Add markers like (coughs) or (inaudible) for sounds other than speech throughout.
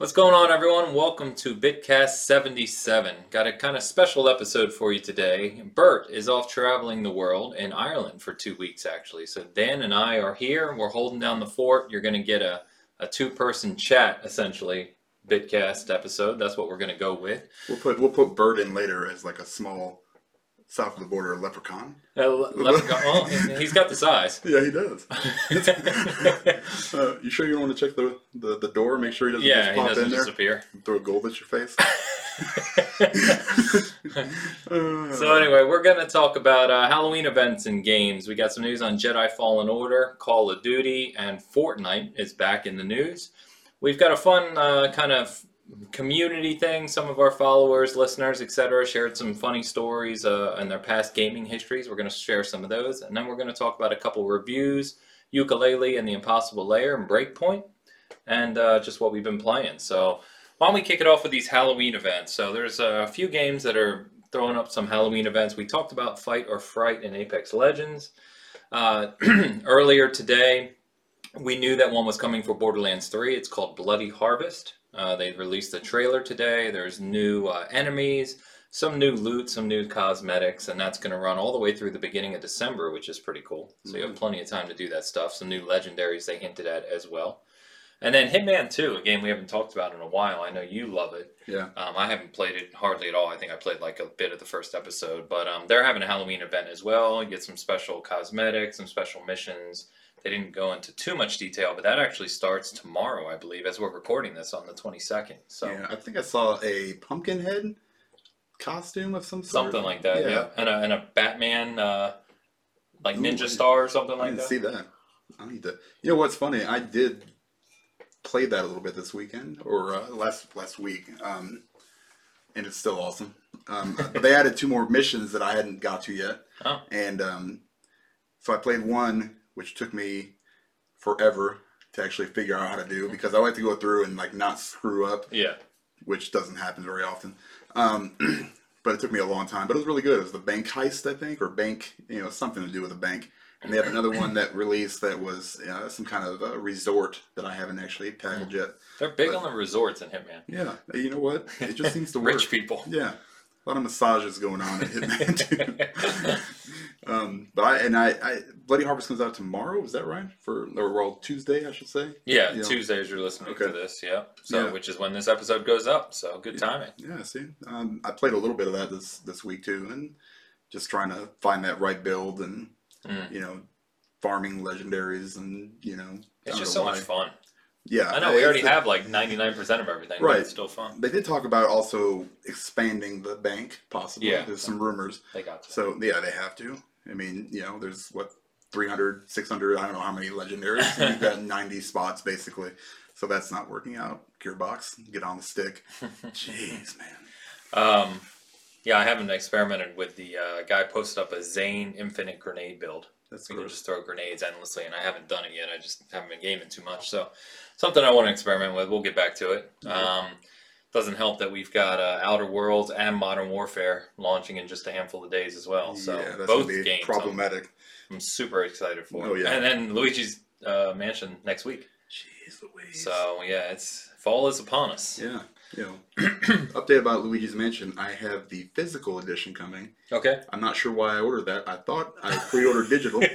What's going on, everyone? Welcome to Bitcast 77. Got a kind of special episode for you today. Bert is off traveling the world in Ireland for two weeks, actually. So Dan and I are here. We're holding down the fort. You're going to get a, a two person chat, essentially, Bitcast episode. That's what we're going to go with. We'll put we'll put Bert in later as like a small south of the border leprechaun. Uh, le- (laughs) leprechaun- well, he- he's got the size. (laughs) Yeah, he does. (laughs) uh, you sure you don't want to check the, the, the door? Make sure he doesn't yeah, just he pop doesn't in there disappear. and throw gold at your face. So anyway, we're going to talk about uh, Halloween events and games. We got some news on Jedi Fallen Order, Call of Duty, and Fortnite is back in the news. We've got a fun uh, kind of community thing. Some of our followers, listeners, etc., shared some funny stories uh, and their past gaming histories. We're going to share some of those, and then we're going to talk about a couple reviews, Yooka-Laylee and the Impossible Lair, and Breakpoint, and uh, just what we've been playing. So why don't we kick it off with these Halloween events? So there's a few games that are throwing up some Halloween events. We talked about Fight or Fright in Apex Legends. Uh, (clears throat) earlier today, we knew that one was coming for Borderlands 3. It's called Bloody Harvest. Uh, they released the trailer today. There's new uh, enemies, some new loot, some new cosmetics, and that's going to run all the way through the beginning of December, which is pretty cool. So you have plenty of time to do that stuff. Some new legendaries they hinted at as well. And then Hitman 2, a game we haven't talked about in a while. I know you love it. yeah, Um, I haven't played it hardly at all. I think I played like a bit of the first episode, but um, they're having a Halloween event as well. You get some special cosmetics, some special missions. They didn't go into too much detail, but that actually starts tomorrow, I believe, as we're recording this on the 22nd. So yeah. I think I saw a pumpkin head costume of some sort. something like that, yeah. And, a, and a Batman, uh, like Ooh, Ninja Star or something I like didn't that. see that. I need to. You know what's funny? I did play that a little bit this weekend or uh, last last week, um, and it's still awesome. Um, (laughs) they added two more missions that I hadn't got to yet, Oh. and um, so I played one, which took me forever to actually figure out how to do because I like to go through and like not screw up Yeah. which doesn't happen very often. Um, (clears throat) but it took me a long time. But it was really good. It was the bank heist, I think, or bank, you know, something to do with a bank. And they have another one that released that was uh, some kind of uh, resort that I haven't actually tackled yet. They're big But- on the resorts in Hitman. Yeah, you know what? It just seems to (laughs) work. Rich people. Yeah, a lot of massages going on in Hitman too. (laughs) um, but I and I, I Bloody Harvest comes out tomorrow. Is that right? For or well Tuesday, I should say. Yeah, You know. Tuesdays you're listening Okay. to this, yeah. So Yeah. which is when this episode goes up. So good timing. Yeah, see, um, I played a little bit of that this this week too, and just trying to find that right build and Mm. you know farming legendaries and you know It's just so much fun. Yeah, I know we already the- have like 99% of everything, but Right. it's still fun. They did talk about also expanding the bank, possibly. Yeah. There's some rumors. They got to. So yeah, they have to. I mean, you know, there's what 300, 600, I don't know how many legendaries. You've got (laughs) 90 spots basically. So that's not working out. Gearbox, get on the stick. Jeez, man. Um, yeah, I haven't experimented with the uh, guy posted up a Zane infinite grenade build. That's We gross. just throw grenades endlessly, and I haven't done it yet. I just haven't been gaming too much. So something I want to experiment with. We'll get back to it. Um, doesn't help that we've got uh, Outer Worlds and Modern Warfare launching in just a handful of days as well. So yeah, that's both games, I'm, problematic. I'm super excited for. Oh, yeah. and then Luigi's uh, Mansion next week. Jeez Louise. So yeah, it's fall is upon us. Yeah. You know, (clears throat) update about Luigi's Mansion. I have the physical edition coming. Okay. I'm not sure why I ordered that. I thought I pre-ordered digital. (laughs)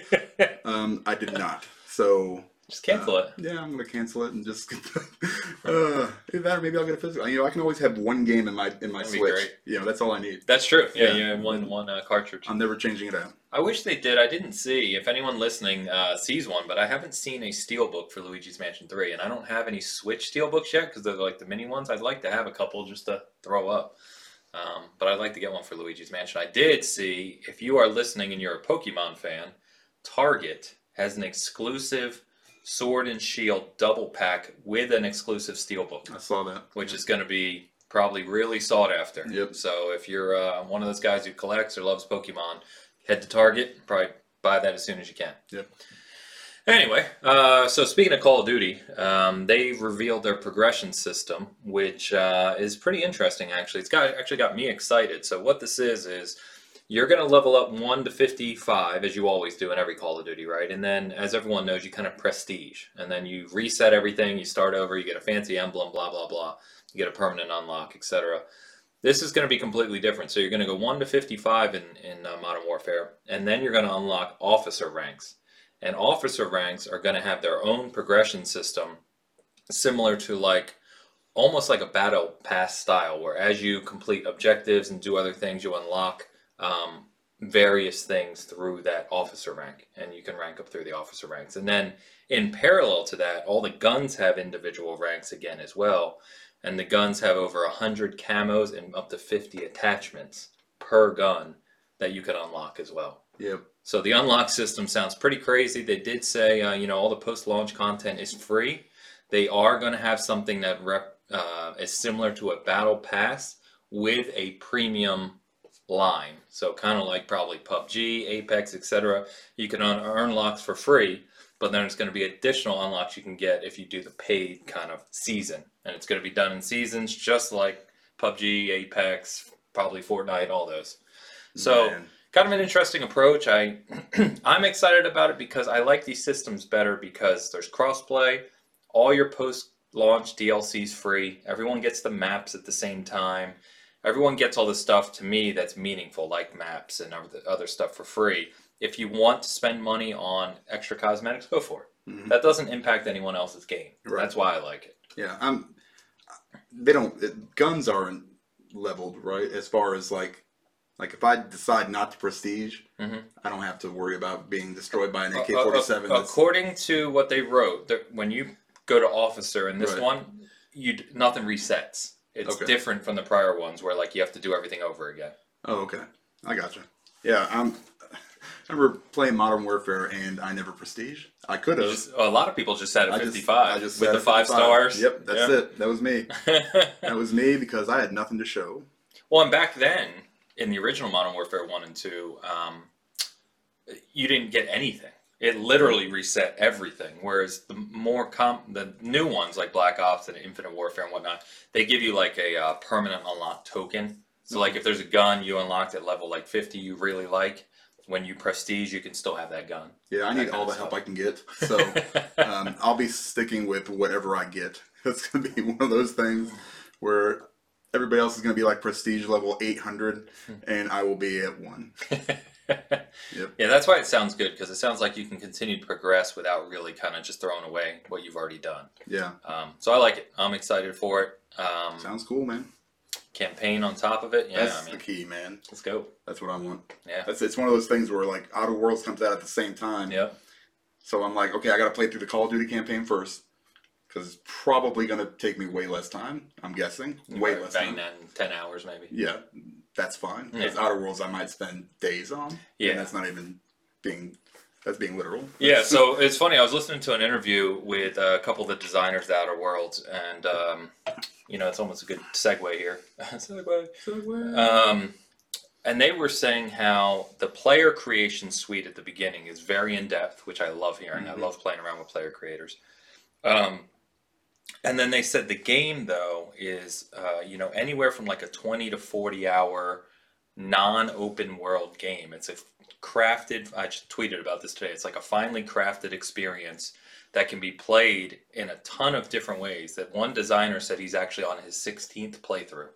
Um, I did not. So Just cancel it. yeah, I'm gonna cancel it and just. (laughs) uh, either that or maybe I'll get a physical. You know, I can always have one game in my in my That'd Switch. You know, that's all I need. That's true. Yeah, Yeah. you have one one uh, cartridge. I'm never changing it out. I wish they did. I didn't see. If anyone listening uh, sees one, but I haven't seen a steelbook for Luigi's Mansion Three, and I don't have any Switch steelbooks yet because they're like the mini ones. I'd like to have a couple just to throw up. Um, but I'd like to get one for Luigi's Mansion. I did see. If you are listening and you're a Pokemon fan, Target has an exclusive Sword and Shield double pack with an exclusive steelbook I saw that. which is going to be probably really sought after. Yep. So if you're uh, one of those guys who collects or loves Pokemon, head to Target. Probably buy that as soon as you can. Yep. Anyway, uh, so speaking of Call of Duty, um, they've revealed their progression system, which uh, is pretty interesting. Actually, it's got actually got me excited. So what this is is you're going to level up 1 to 55 as you always do in every call of duty right? And then as everyone knows you kind of prestige. And then you reset everything you start over you get a fancy emblem blah blah blah. You get a permanent unlock etc this is going to be completely different. So you're going to go 1 to 55 in, in uh, modern warfare and then you're going to unlock officer ranks. And officer ranks are going to have their own progression system similar to like almost like a battle pass style where as you complete objectives and do other things you unlock um, various things through that officer rank, and you can rank up through the officer ranks. And then in parallel to that, all the guns have individual ranks again as well, and the guns have over hundred camos and up to fifty attachments per gun that you can unlock as well. Yep. So the unlock system sounds pretty crazy. They did say, uh, you know, all the post-launch content is free. They are going to have something that rep, uh, is similar to a battle pass with a premium line. So kind of like probably PUBG, Apex, etc. You can earn locks for free, but then it's going to be additional unlocks you can get if you do the paid kind of season, and it's going to be done in seasons, just like PUBG, Apex, probably Fortnite, all those. So Man. kind of an interesting approach. I (clears throat) I'm excited about it because I like these systems better because there's crossplay, all your post launch DLCs free, everyone gets the maps at the same time. Everyone gets all the stuff to me that's meaningful, like maps and other other stuff for free. If you want to spend money on extra cosmetics, go for it. Mhm. That doesn't impact anyone else's game. Right. That's why I like it. Yeah, I'm. They don't. It, guns aren't leveled right as far as like, like if I decide not to prestige, Mhm. I don't have to worry about being destroyed by an Uh, AK forty seven. uh, according to what they wrote, when you go to officer in this Right. one, you nothing resets. It's Okay. different from the prior ones where like you have to do everything over again. Oh, okay. I gotcha. Yeah, I'm. I remember playing Modern Warfare and I never prestige. I could have. a lot of people just sat at I just- 55 I just with the five 55. stars. Yep, that's Yeah. it. That was me. (laughs) That was me because I had nothing to show. well, and back then in the original Modern Warfare one and two, um, you didn't get anything. It literally reset everything. Whereas the more com- the new ones like Black Ops and Infinite Warfare and whatnot, they give you like a uh, permanent unlock token. So like if there's a gun you unlocked at level like 50 you really like, when you prestige you can still have that gun. Yeah, I need all the help. I can get. So (laughs) um, I'll be sticking with whatever I get. (laughs) It's gonna be one of those things where everybody else is gonna be like prestige level 800, and I will be at one. (laughs) Yep. (laughs) Yeah, that's why it sounds good because it sounds like you can continue to progress without really kind of just throwing away what you've already done. Yeah, Um, so I like it. I'm excited for it. Um, sounds cool, man. campaign on top of it. Yeah, That's I mean, the key, man. let's go. That's what I want. Yeah. That's it's one of those things where like Outer Worlds comes out at the same time. Yep. So I'm like, okay, I got to play through the Call of Duty campaign first because it's probably gonna take me way less time. I'm guessing way less bang time. that in ten hours maybe. Yeah, that's fine. Yeah. Outer Worlds, I might spend days on. Yeah. and that's not even being that's being literal. Yeah, (laughs) so it's funny. I was listening to an interview with a couple of the designers of Outer Worlds, and um, you know, it's almost a good segue here. (laughs) segue. Um, and they were saying how the player creation suite at the beginning is very in depth, which I love hearing. I Mhm. love playing around with player creators. Um, and then they said the game though is uh, you know anywhere from like a twenty to forty hour non-open world game. It's a crafted. I just tweeted about this today. It's like a finely crafted experience that can be played in a ton of different ways. That one designer said he's actually on his 16th playthrough,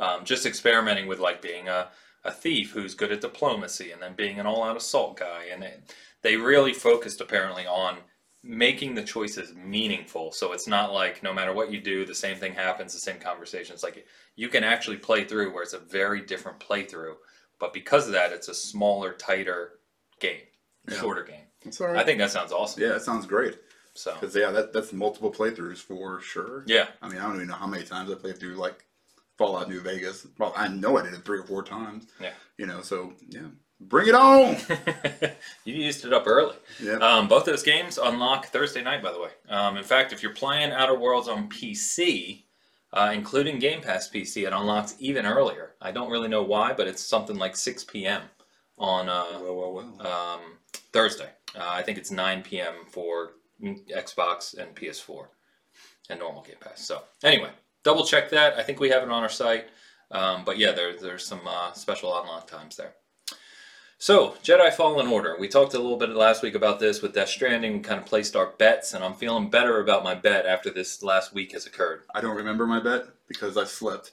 um, just experimenting with like being a, a thief who's good at diplomacy and then being an all-out assault guy. And they, they really focused apparently on making the choices meaningful. So it's not like no matter what you do, the same thing happens, the same conversation. It's like you can actually play through where it's a very different playthrough. But because of that, it's a smaller, tighter game, Yeah. shorter game. It's all I think that sounds awesome. yeah, it sounds great. So Because yeah, that, that's multiple playthroughs for sure. yeah, I mean, I don't even know how many times I played through like Fallout New Vegas. Well, I know I did it three or four times. Yeah. You know, so yeah, bring it on. (laughs) you used it up early. yeah. Um, both those games unlock Thursday night, by the way. Um, in fact, if you're playing Outer Worlds on PC, uh, including Game Pass PC, it unlocks even earlier. I don't really know why, but it's something like 6 p.m. on uh, well, well, well. um, Thursday. Uh, I think it's 9 p.m. for Xbox and PS4 and normal Game Pass. So anyway, double check that. I think we have it on our site. Um, but yeah, there, there's some uh, special unlock times there. So, Jedi Fallen Order. We talked a little bit last week about this with Death Stranding. We kind of placed our bets, and I'm feeling better about my bet after this last week has occurred. I don't remember my bet because I slept.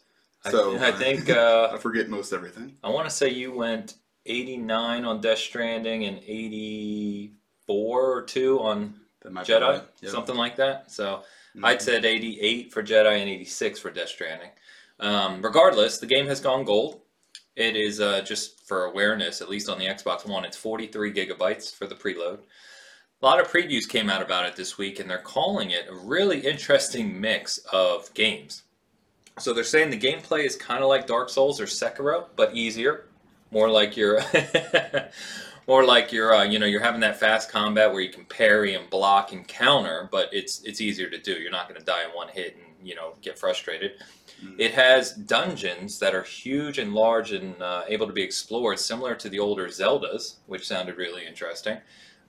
So I, think uh, (laughs) I forget most everything. I want to say you went 89 on Death Stranding and 84 or two on That might be Jedi. Yep. something like that. So Mhm. I'd said 88 for Jedi and 86 for Death Stranding. Um, regardless, the game has gone gold. It is uh, just for awareness, at least on the Xbox One, it's 43 gigabytes for the preload. A lot of previews came out about it this week, and they're calling it a really interesting mix of games. So they're saying the gameplay is kind of like Dark Souls or Sekiro, but easier, more like you're, (laughs) more like you're, uh, you know, you're having that fast combat where you can parry and block and counter, but it's it's easier to do. You're not going to die in one hit and you know get frustrated. Mhm. It has dungeons that are huge and large and uh, able to be explored, similar to the older Zeldas, which sounded really interesting.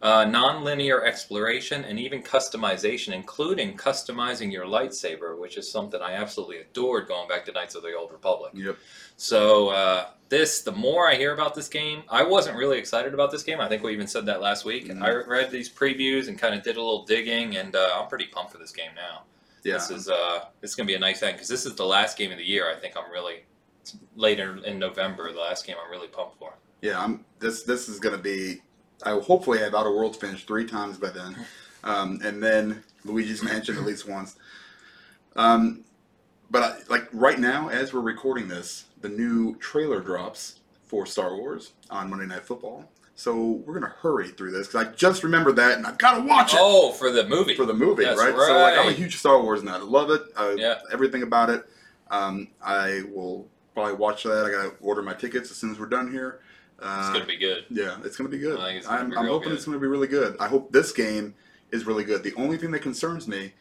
Uh, non-linear exploration and even customization, including customizing your lightsaber, which is something I absolutely adored going back to Knights of the Old Republic. Yep. So uh, this, the more I hear about this game, I wasn't really excited about this game. I think we even said that last week. Mhm. I read these previews and kind of did a little digging, and uh, I'm pretty pumped for this game now. Yeah. This is uh, this is gonna be a nice thing because this is the last game of the year. I think I'm really later in November. The last game I'm really pumped for. Yeah, I'm. This this is gonna be. I will hopefully have Outer Worlds finished three times by then, (laughs) um, and then Luigi's Mansion at least once. Um, but I, like right now, as we're recording this, the new trailer drops for Star Wars on Monday Night Football. So we're gonna hurry through this because I just remembered that and I've got to watch it Oh, for the movie. for the movie, That's right? So like, I'm a huge Star Wars nut. I love it. Uh, Yeah. Everything about it. Um, I will probably watch that. I gotta order my tickets as soon as we're done here. Uh, it's gonna be good. yeah, it's gonna be good. I think it's gonna I'm, be I'm hoping good. it's gonna be really good. I hope this game is really good. The only thing that concerns me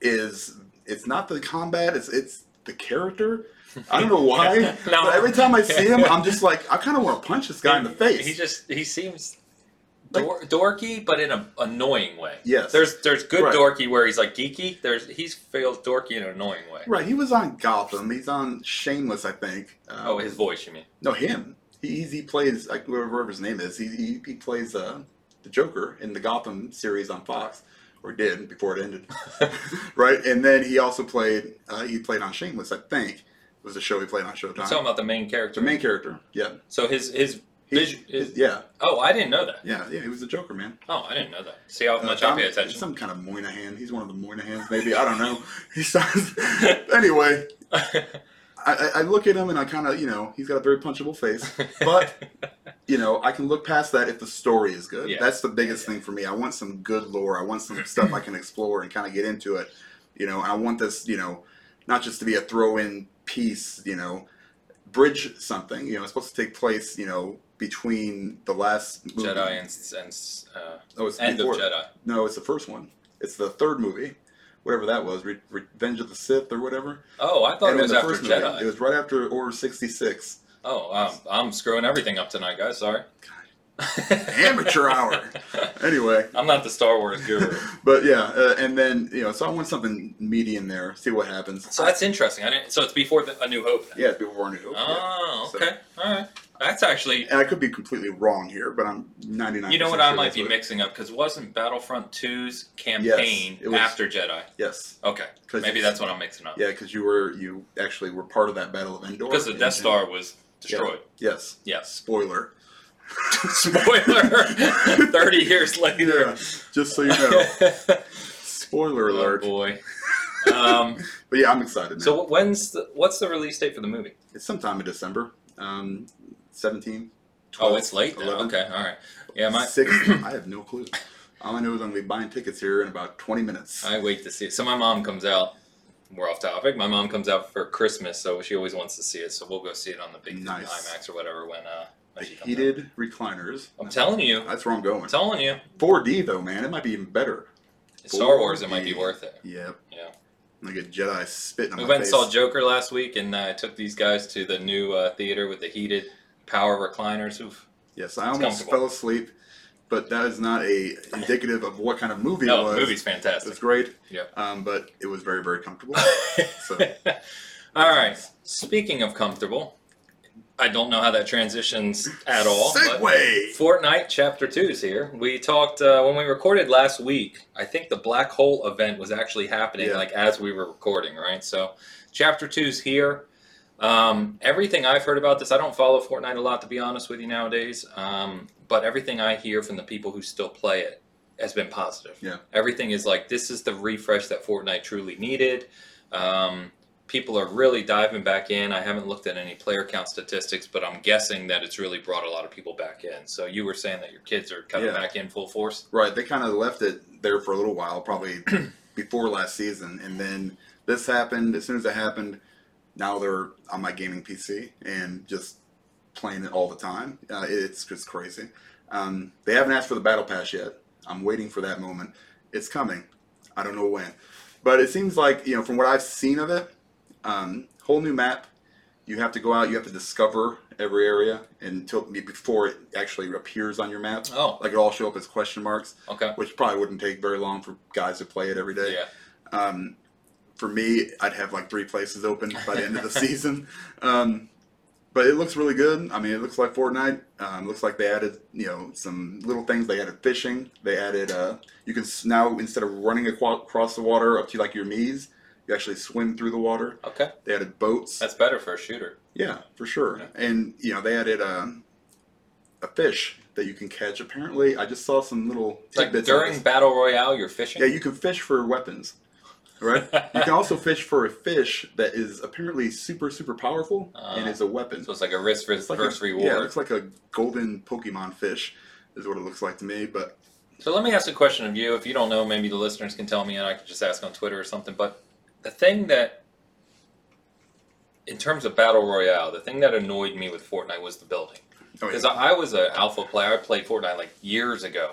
is it's not the combat. It's it's the character. (laughs) I don't know why. (laughs) No. But every time I see him, I'm just like, I kind of want to punch this guy in the face. He just he seems Like- dor- dorky, but in an annoying way. yes. There's there's good Right. dorky where he's like geeky. There's he's feels dorky in an annoying way. right. He was on Gotham. He's on Shameless, I think. Um, Oh, his voice, you mean? No, him. He he plays like whatever his name is. He he, he plays uh, the Joker in the Gotham series on Fox, or did before it ended, (laughs) right? And then he also played uh, he played on Shameless. I think it was the show he played on You're Showtime. talking about the main character. the main character. Yeah. So his his He- his- His, yeah. oh, I didn't know that. Yeah. Yeah. He was the Joker, man. Oh, I didn't know that. See how Uh, much I Tom- pay attention. Some kind of Moynihan. He's one of the Moynihans, maybe. I don't know. (laughs) He sounds. (laughs) anyway, I, I, look at him and I kind of, you know, he's got a very punchable face. But (laughs) you know, I can look past that if the story is good. Yeah. That's the biggest Yeah, thing for me. I want some good lore. I want some stuff I can explore and kind of get into it. You know, I want this, you know, not just to be a throw-in piece. You know, bridge something. You know, it's supposed to take place. You know, between the last movie. Jedi and, and uh, oh, it's end of Jedi. No, it's the first one. It's the third movie, whatever that was, Re- Revenge of the Sith or whatever. Oh, I thought And it was the after first movie, Jedi. It was right after Order sixty six. Oh, um, I'm screwing everything up tonight, guys. Sorry. Amateur hour. (laughs) Anyway, I'm not the Star Wars guru. (laughs) but yeah, uh, and then you know, so I want something in there. See what happens. So that's interesting. I didn't. So it's before the, A New Hope. Then. yeah, it's before New Hope. Oh, So- okay. All right. That's actually. And I could be completely wrong here, but I'm ninety nine. You know what I might be mixing up because wasn't Battlefront 2's campaign it was- after Jedi? Yes, Okay. maybe that's what I'm mixing up. yeah, because you were you actually were part of that Battle of Endor. Because the Death Star was destroyed. Yes. Yes. Spoiler. (laughs) (laughs) Spoiler. Thirty years later. Yeah, just so you know. Spoiler alert. oh alert. boy. (laughs) Um, But yeah, I'm excited. Man. so when's the what's the release date for the movie? it's sometime in December, um, 17. Oh, it's late then. 11. Okay, all right. Yeah, my Six. I have no clue. All I know is I'm gonna be buying tickets here in about 20 minutes. I wait to see it. So my mom comes out. We're off topic. My mom comes out for Christmas, so she always wants to see it. So we'll go see it on the big Nice. IMAX or whatever when uh when she out. heated recliners. I'm telling you. That's where I'm going. I'm telling you. 4D though, man. It might be even better. Star Wars, it might be worth it. Yep. Yeah. Like a Jedi spitting We my went and saw Joker last week, and uh, I took these guys to the new uh, theater with the heated power recliners. Oof. yes, I almost fell asleep, but that is not a indicative of what kind of movie it No, was. the movie's fantastic. It's great. Yeah. Um, but it was very, very comfortable. (laughs) So- All right. Speaking of comfortable, I don't know how that transitions at all. Segue. Fortnite Chapter 2 is here. We talked uh, when we recorded last week. I think the Black Hole event was actually happening Yeah. like as we were recording, right? So Chapter 2 is here. Um, everything I've heard about this, I don't follow Fortnite a lot to be honest with you nowadays. Um, but everything I hear from the people who still play it has been positive. Yeah. Everything is like this is the refresh that Fortnite truly needed. Um, people are really diving back in. I haven't looked at any player count statistics, but I'm guessing that it's really brought a lot of people back in. So you were saying that your kids are coming Yeah. back in full force. Right, they kind of left it there for a little while, probably (clears throat) before last season, and then this happened. As soon as it happened, now they're on my gaming PC and just playing it all the time. Uh, it's just crazy. Um, they haven't asked for the battle pass yet. I'm waiting for that moment. It's coming. I don't know when, but it seems like you know from what I've seen of it, um, whole new map. You have to go out. You have to discover every area until before it actually appears on your map. Oh, Like it all show up as question marks okay. which probably wouldn't take very long for guys to play it every day. Yeah. Um, for me, I'd have like three places open by the end of the season. Um, but it looks really good. I mean, it looks like Fortnite. Um, looks like they added, you know, some little things. They added fishing. They added, uh, you can now instead of running across the water up to like your knees, you actually swim through the water. Okay. They added boats. That's better for a shooter. Yeah, for sure. Yeah. And you know, they added um, a fish that you can catch. Apparently, I just saw some little Like during. Battle Royale, you're fishing. Yeah, you can fish for weapons. Right? (laughs) you can also fish for a fish that is apparently super, super powerful and Uh, is a weapon. so it's like a risk versus like versus a, reward. Yeah, it's like a golden Pokemon fish, is what it looks like to me. But So let me ask a question of you. If you don't know, maybe the listeners can tell me, and I could just ask on Twitter or something. But the thing that, in terms of battle royale, the thing that annoyed me with Fortnite was the building. oh, Because yeah. I, I was an alpha player. I played Fortnite like years ago,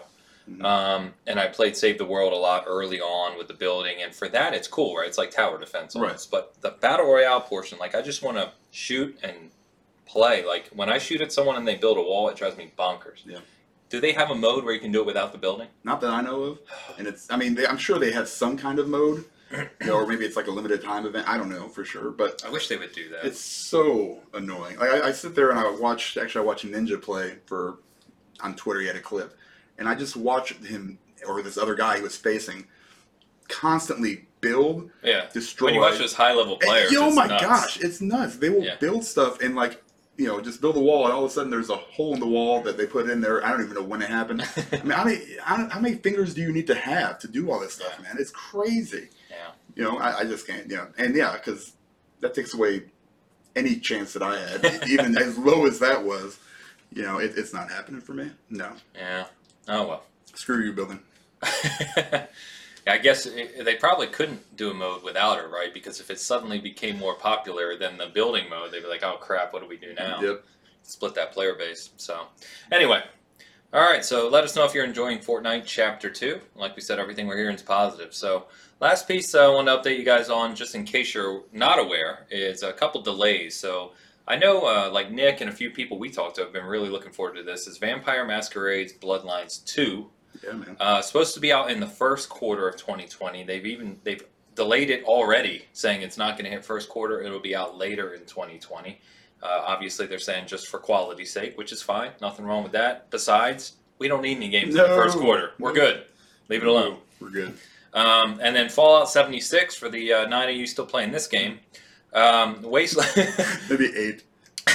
Mhm. um, and I played Save the World a lot early on with the building. And for that, it's cool, right? It's like tower defense almost. But the battle royale portion, like I just want to shoot and play. Like when I shoot at someone and they build a wall, it drives me bonkers. Yeah. Do they have a mode where you can do it without the building? not that I know of. And it's, I mean, they, I'm sure they have some kind of mode, you know, or maybe it's like a limited time event. I don't know for sure, but I wish they would do that. It's so annoying. Like I, I sit there and I watch. Actually, I watch Ninja play for on Twitter. He had a clip, and I just watched him or this other guy he was facing constantly build, yeah. destroy. When you watch those high level And- players, oh it's my nuts. gosh, it's nuts. They will Yeah. build stuff and like you know just build a wall, and all of a sudden there's a hole in the wall that they put in there. I don't even know when it happened. (laughs) I mean, how many how, how many fingers do you need to have to do all this stuff, man? It's crazy. Yeah. You know, I, I just can't. You know, and yeah, because that takes away any chance that I had, even (laughs) as low as that was. You know, it, it's not happening for me. No, Yeah. Oh well. screw you, building. (laughs) yeah, I guess it, they probably couldn't do a mode without her, right? Because if it suddenly became more popular than the building mode, they'd be like, "Oh crap, what do we do now?" Yep. Split that player base. So, anyway, all right. So let us know if you're enjoying Fortnite Chapter Two. Like we said, everything we're hearing is positive. So, last piece uh, I want to update you guys on, just in case you're not aware, is a couple delays. So. I know, uh, like Nick and a few people we talked to have been really looking forward to this. Is Vampire Masquerades Bloodlines 2 Yeah, man. uh, supposed to be out in the first quarter of 2020. They've even they've delayed it already, saying it's not going to hit first quarter. It'll be out later in 2020. Uh, obviously, they're saying just for quality's sake, which is fine. Nothing wrong with that. Besides, we don't need any games in the first quarter. We're good. Leave it alone. We're good. Um, and then Fallout 76 for the uh, nine of you still playing this game. Um, Wasteland. (laughs) Maybe eight.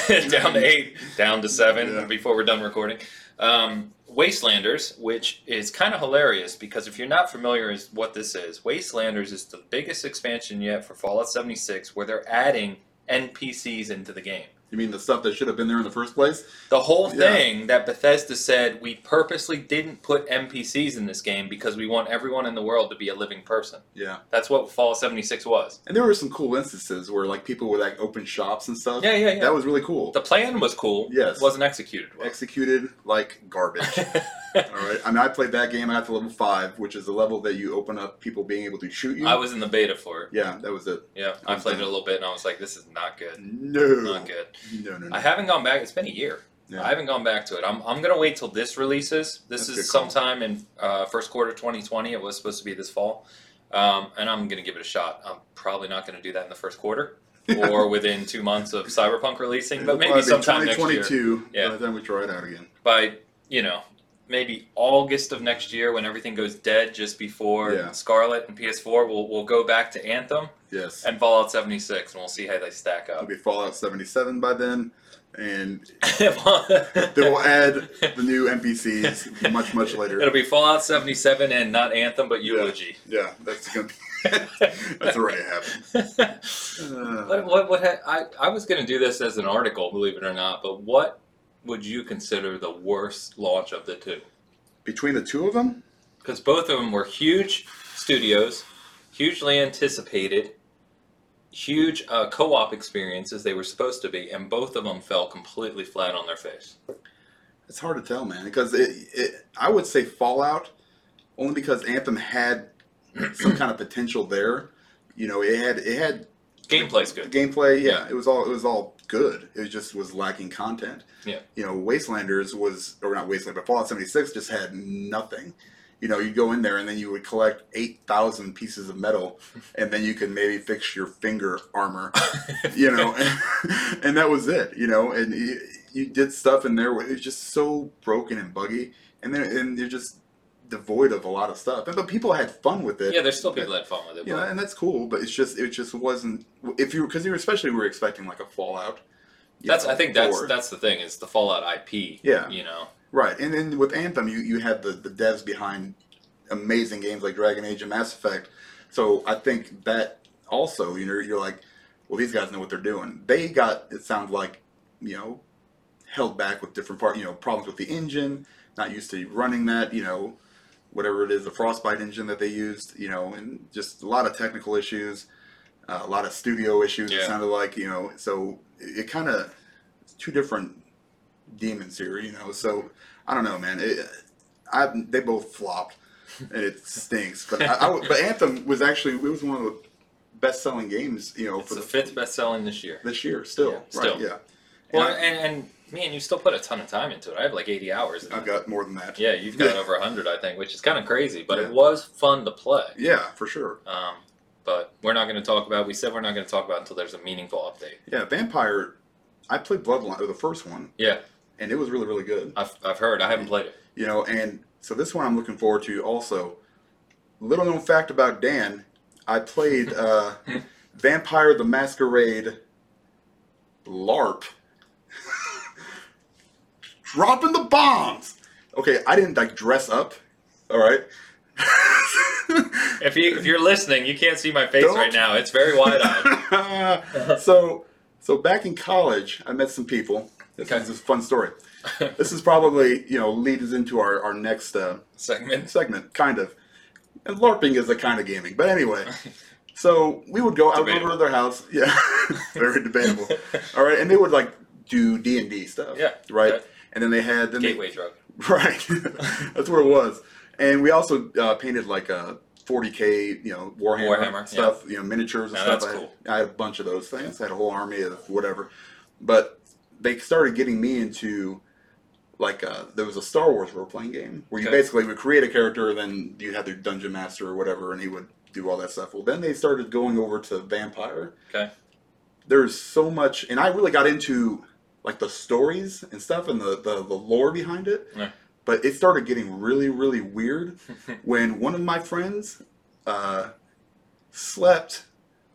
(laughs) down to eight, down to seven Yeah. before we're done recording. Um, Wastelanders, which is kind of hilarious because if you're not familiar with what this is, Wastelanders is the biggest expansion yet for Fallout 76 where they're adding NPCs into the game. You mean the stuff that should have been there in the first place? The whole Yeah. thing that Bethesda said, we purposely didn't put NPCs in this game because we want everyone in the world to be a living person. Yeah. That's what Fallout 76 was. And there were some cool instances where like people would like open shops and stuff. Yeah, yeah, yeah. That was really cool. the plan was cool. Yes. It wasn't executed well. Executed like garbage. (laughs) All right. I mean, I played that game. I got to level five, which is the level that you open up people being able to shoot you. I was in the beta for it. yeah, that was it. Yeah, I played it a little bit and I was like, this is not good. No. Not good. No, no, no. I haven't gone back. It's been a year. Yeah. I haven't gone back to it. I'm, I'm going to wait till this releases. This That's is call. sometime in uh, first quarter 2020. It was supposed to be this fall. Um, and I'm going to give it a shot. I'm probably not going to do that in the first quarter. (laughs) or within two months of Cyberpunk releasing, but maybe sometime next year. 2022 Yeah. by the we try it out again. By you know, maybe August of next year when everything goes dead just before Yeah. Scarlett and PS4, we'll we'll go back to Anthem Yes. and Fallout 76, and we'll see how they stack up. It'll be Fallout 77 by then, and (laughs) they will add the new NPCs much, much later. It'll be Fallout 77 and not Anthem, but Yeah. Eulogy. Yeah, that's gonna be. (laughs) that's already happened. Uh, (laughs) What, what, what ha- I, I was going to do this as an article, believe it or not, but what would you consider the worst launch of the two? between the two of them, Because both of them were huge studios, hugely anticipated, huge uh, co op experiences they were supposed to be, and both of them fell completely flat on their face. it's hard to tell, man. Because it, it, I would say Fallout, only because Anthem had some kind of potential there. You know, it had it had Gameplay's good. gameplay. Yeah, Yeah. it was all it was all good. It just was lacking content. Yeah. You know, Wastelanders was or not Wasteland, but Fallout 76 just had nothing. You know, you go in there and then you would collect eight thousand pieces of metal, (laughs) and then you could maybe fix your finger armor. (laughs) You know, and, (laughs) and that was it. You know, and you, you did stuff in there it was just so broken and buggy, and then and you're just devoid of a lot of stuff. But people had fun with it. yeah, there's still people that had fun with it. Yeah, but- and that's cool, but it's just it just wasn't if you because you were especially were expecting like a Fallout. That's know, I think that's that's the thing. is the Fallout IP. Yeah. You know. right, and then with Anthem, you you had the the devs behind amazing games like Dragon Age and Mass Effect, so I think that also you know you're like, well these guys know what they're doing. They got it sounds like you know held back with different part you know problems with the engine, not used to running that you know whatever it is the Frostbite engine that they used you know and just a lot of technical issues. uh, a lot of studio issues. It sounded like you know, so it, it kind of two different demons here, you know. So I don't know, man. It, I they both flopped, and it (laughs) stinks. But I, I but Anthem was actually it was one of the best selling games, you know, It's for the the, fifth best selling this year. this year. Still, Yeah, right? still. Yeah. Well, I- and, and man, you still put a ton of time into it. I have like 80 hours. I've got more than that. Yeah, you've got (laughs) over 100, I think, which is kind of crazy, but Yeah. it was fun to play. Yeah, for sure. Um, but we're not going to talk about. We said we're not going to talk about it until there's a meaningful update. Yeah, Vampire. I played Bloodline, or the first one, Yeah, and it was really, really good. I've, I've heard. I haven't played it. You know, and so this one I'm looking forward to also. Little known fact about Dan, I played (laughs) uh, Vampire the Masquerade LARP. Dropping the bombs! Okay, I didn't like dress up, alright? If you if you're listening, you can't see my face Don't. right now. It's very wide eyed. (laughs) (laughs) so, so back in college, I met some people. This Okay. is a fun story. This is probably, you know, leads us into our, our next uh, Segment. segment, kind of. And LARPing is a kind of gaming. But anyway, (laughs) so we would go, I would go Debatable. to their house. Yeah, very debatable. All right, and they would like do D&D stuff. Yeah, Right? okay. And then they had... Then they- Gateway drug. (laughs) Right. (laughs) That's where it was. And we also uh, painted like a 40k, you know, Warhammer, Warhammer, stuff, you know, miniatures and Now stuff. that's I had, cool. I had a bunch of those things. I had a whole army of whatever. But they started getting me into like uh, there was a Star Wars role playing game where you Okay. basically would create a character, then you had their dungeon master or whatever, and he would do all that stuff. Well, then they started going over to Vampire. Okay. There's so much, and I really got into like the stories and stuff and the the, the lore behind it. Yeah. But it started getting really, really weird (laughs) when one of my friends uh, slept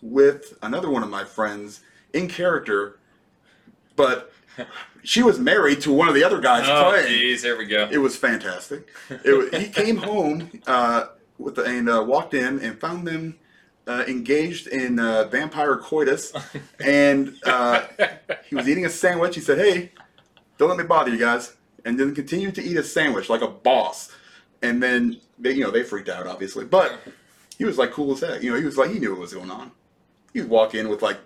with another one of my friends in character, but she was married to one of the other guys Oh, playing. jeez, here we go. It was fantastic. It he came home uh, with the, and uh, walked in and found them uh, engaged in uh, vampire coitus, and uh, (laughs) he was eating a sandwich. He said, "Hey, don't let me bother you guys," and then continued to eat a sandwich like a boss. And then they, you know, they freaked out, obviously, but he was like cool as heck. You know, he was like he knew what was going on. He'd walk in with like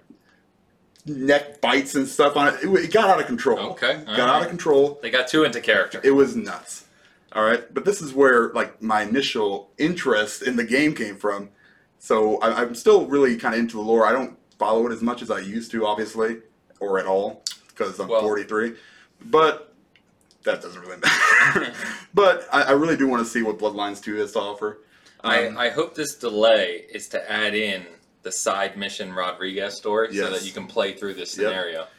neck bites and stuff on it. It, it got out of control. Okay, got out of control. They got too into character. It was nuts. All right, but this is where like my initial interest in the game came from. So I, I'm still really kind of into the lore. I don't follow it as much as I used to, obviously, or at all, because I'm Well- 43. But that doesn't really matter. (laughs) but I, I really do want to see what Bloodlines 2 has to offer. Um, I, I hope this delay is to add in the side mission Rodriguez story so that you can play through this scenario. Yep.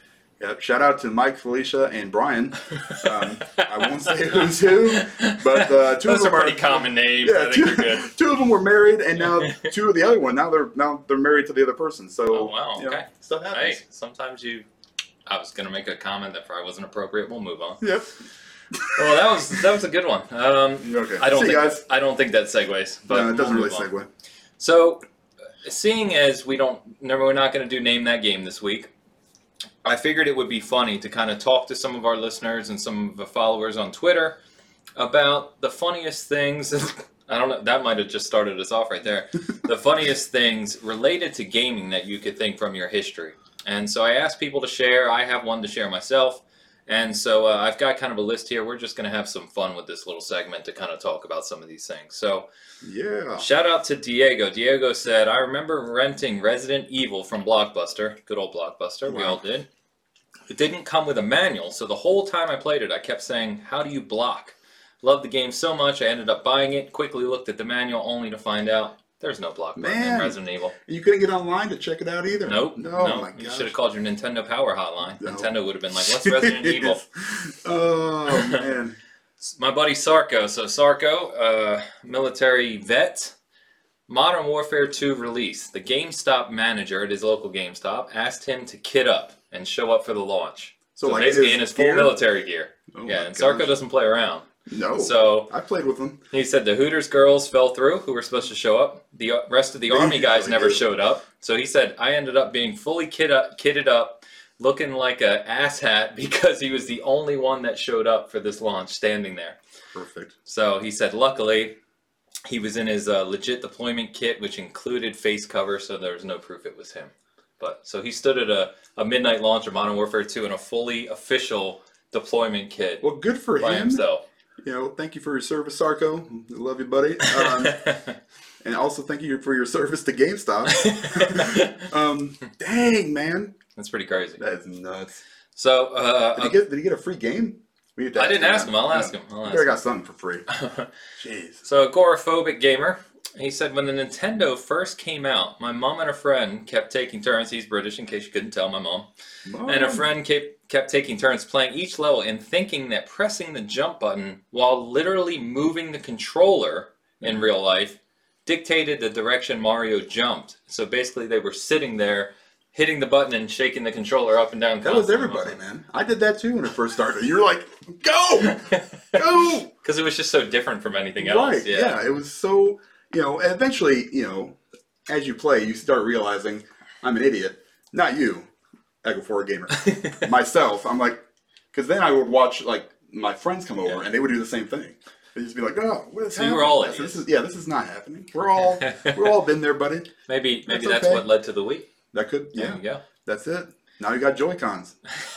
Shout out to Mike, Felicia, and Brian. (laughs) Um, I won't say who's who, but uh, two Those of them are pretty common names. Yeah, two, two of them were married, and now two of the other one now they're now they're married to the other person. So Oh, wow, you know, okay. stuff Hey, happens. sometimes you. I was gonna make a comment that probably wasn't appropriate. We'll move on. Yep. Well, that was that was a good one. Um, Okay. I don't See think guys. I don't think that segues, but no, it doesn't we'll really move on. segue. So, seeing as we don't, never, we're not going to do name that game this week. I figured it would be funny to kind of talk to some of our listeners and some of the followers on Twitter about the funniest things. (laughs) I don't know. That might have just started us off right there. (laughs) the funniest things related to gaming that you could think from your history. And so I asked people to share. I have one to share myself. And so uh, I've got kind of a list here. We're just going to have some fun with this little segment to kind of talk about some of these things. So Yeah. Shout out to Diego. Diego said, I remember renting Resident Evil from Blockbuster. Good old Blockbuster. We all did. It didn't come with a manual, so the whole time I played it, I kept saying, How do you block? Loved the game so much, I ended up buying it, quickly looked at the manual only to find out there's no block button in Man. Resident Evil. You couldn't get online to check it out either. Nope. No, no. my you should have called your Nintendo Power Hotline. No. Nintendo would have been like, What's (laughs) Resident Evil? Oh (laughs) man. My buddy Sarko. So Sarko, uh, military vet. Modern Warfare 2 release. The GameStop manager at his local GameStop asked him to kit up and show up for the launch. So, So, like basically in in his full gear? military gear. Oh, yeah, and Sarko doesn't play around. No. So I played with them. he said the Hooters girls fell through, who were supposed to show up. The uh, rest of the Army guys never showed up. So he said I ended up being fully kit up, kitted up, looking like a asshat (laughs) because he was the only one that showed up for this launch, standing there. Perfect. So he said, luckily, he was in his uh, legit deployment kit, which included face cover, so there was no proof it was him. But so he stood at a, a midnight launch of Modern Warfare 2 in a fully official deployment kit Well, good for by him. himself. You know, thank you for your service, Sarko. Love you, buddy. Um, (laughs) and also thank you for your service to GameStop. (laughs) um, dang, man, That's pretty crazy. that is nuts. So uh, Did he get? Did he get a free game? I didn't ask him. I'll ask him. I'll I ask think I got something for free. (laughs) Jeez. So, agoraphobic gamer. He said, when the Nintendo first came out, my mom and a friend kept taking turns. He's British, in case you couldn't tell my mom. And a friend kept, kept taking turns playing each level and thinking that pressing the jump button while literally moving the controller in mm-hmm. real life dictated the direction Mario jumped. So basically, they were sitting there hitting the button and shaking the controller up and down. That was everybody, man. I did that too when it first started. You're like, go, (laughs) go. (laughs) Because it was just so different from anything else. Right. Yeah. It was so, you know, and eventually, you know, as you play, you start realizing I'm an idiot. Not you, Echo 4 Gamer. (laughs) Myself. I'm like, because then I would watch, like, my friends come over Yeah. and they would do the same thing. They'd just be like, oh, what is So happening? were all said, this is, yeah, this is not happening. We're all, we're all been there, buddy. (laughs) maybe maybe That's okay. what led to the Wii. That could, There yeah, you go. that's it. Now you got Joy-Cons. (laughs)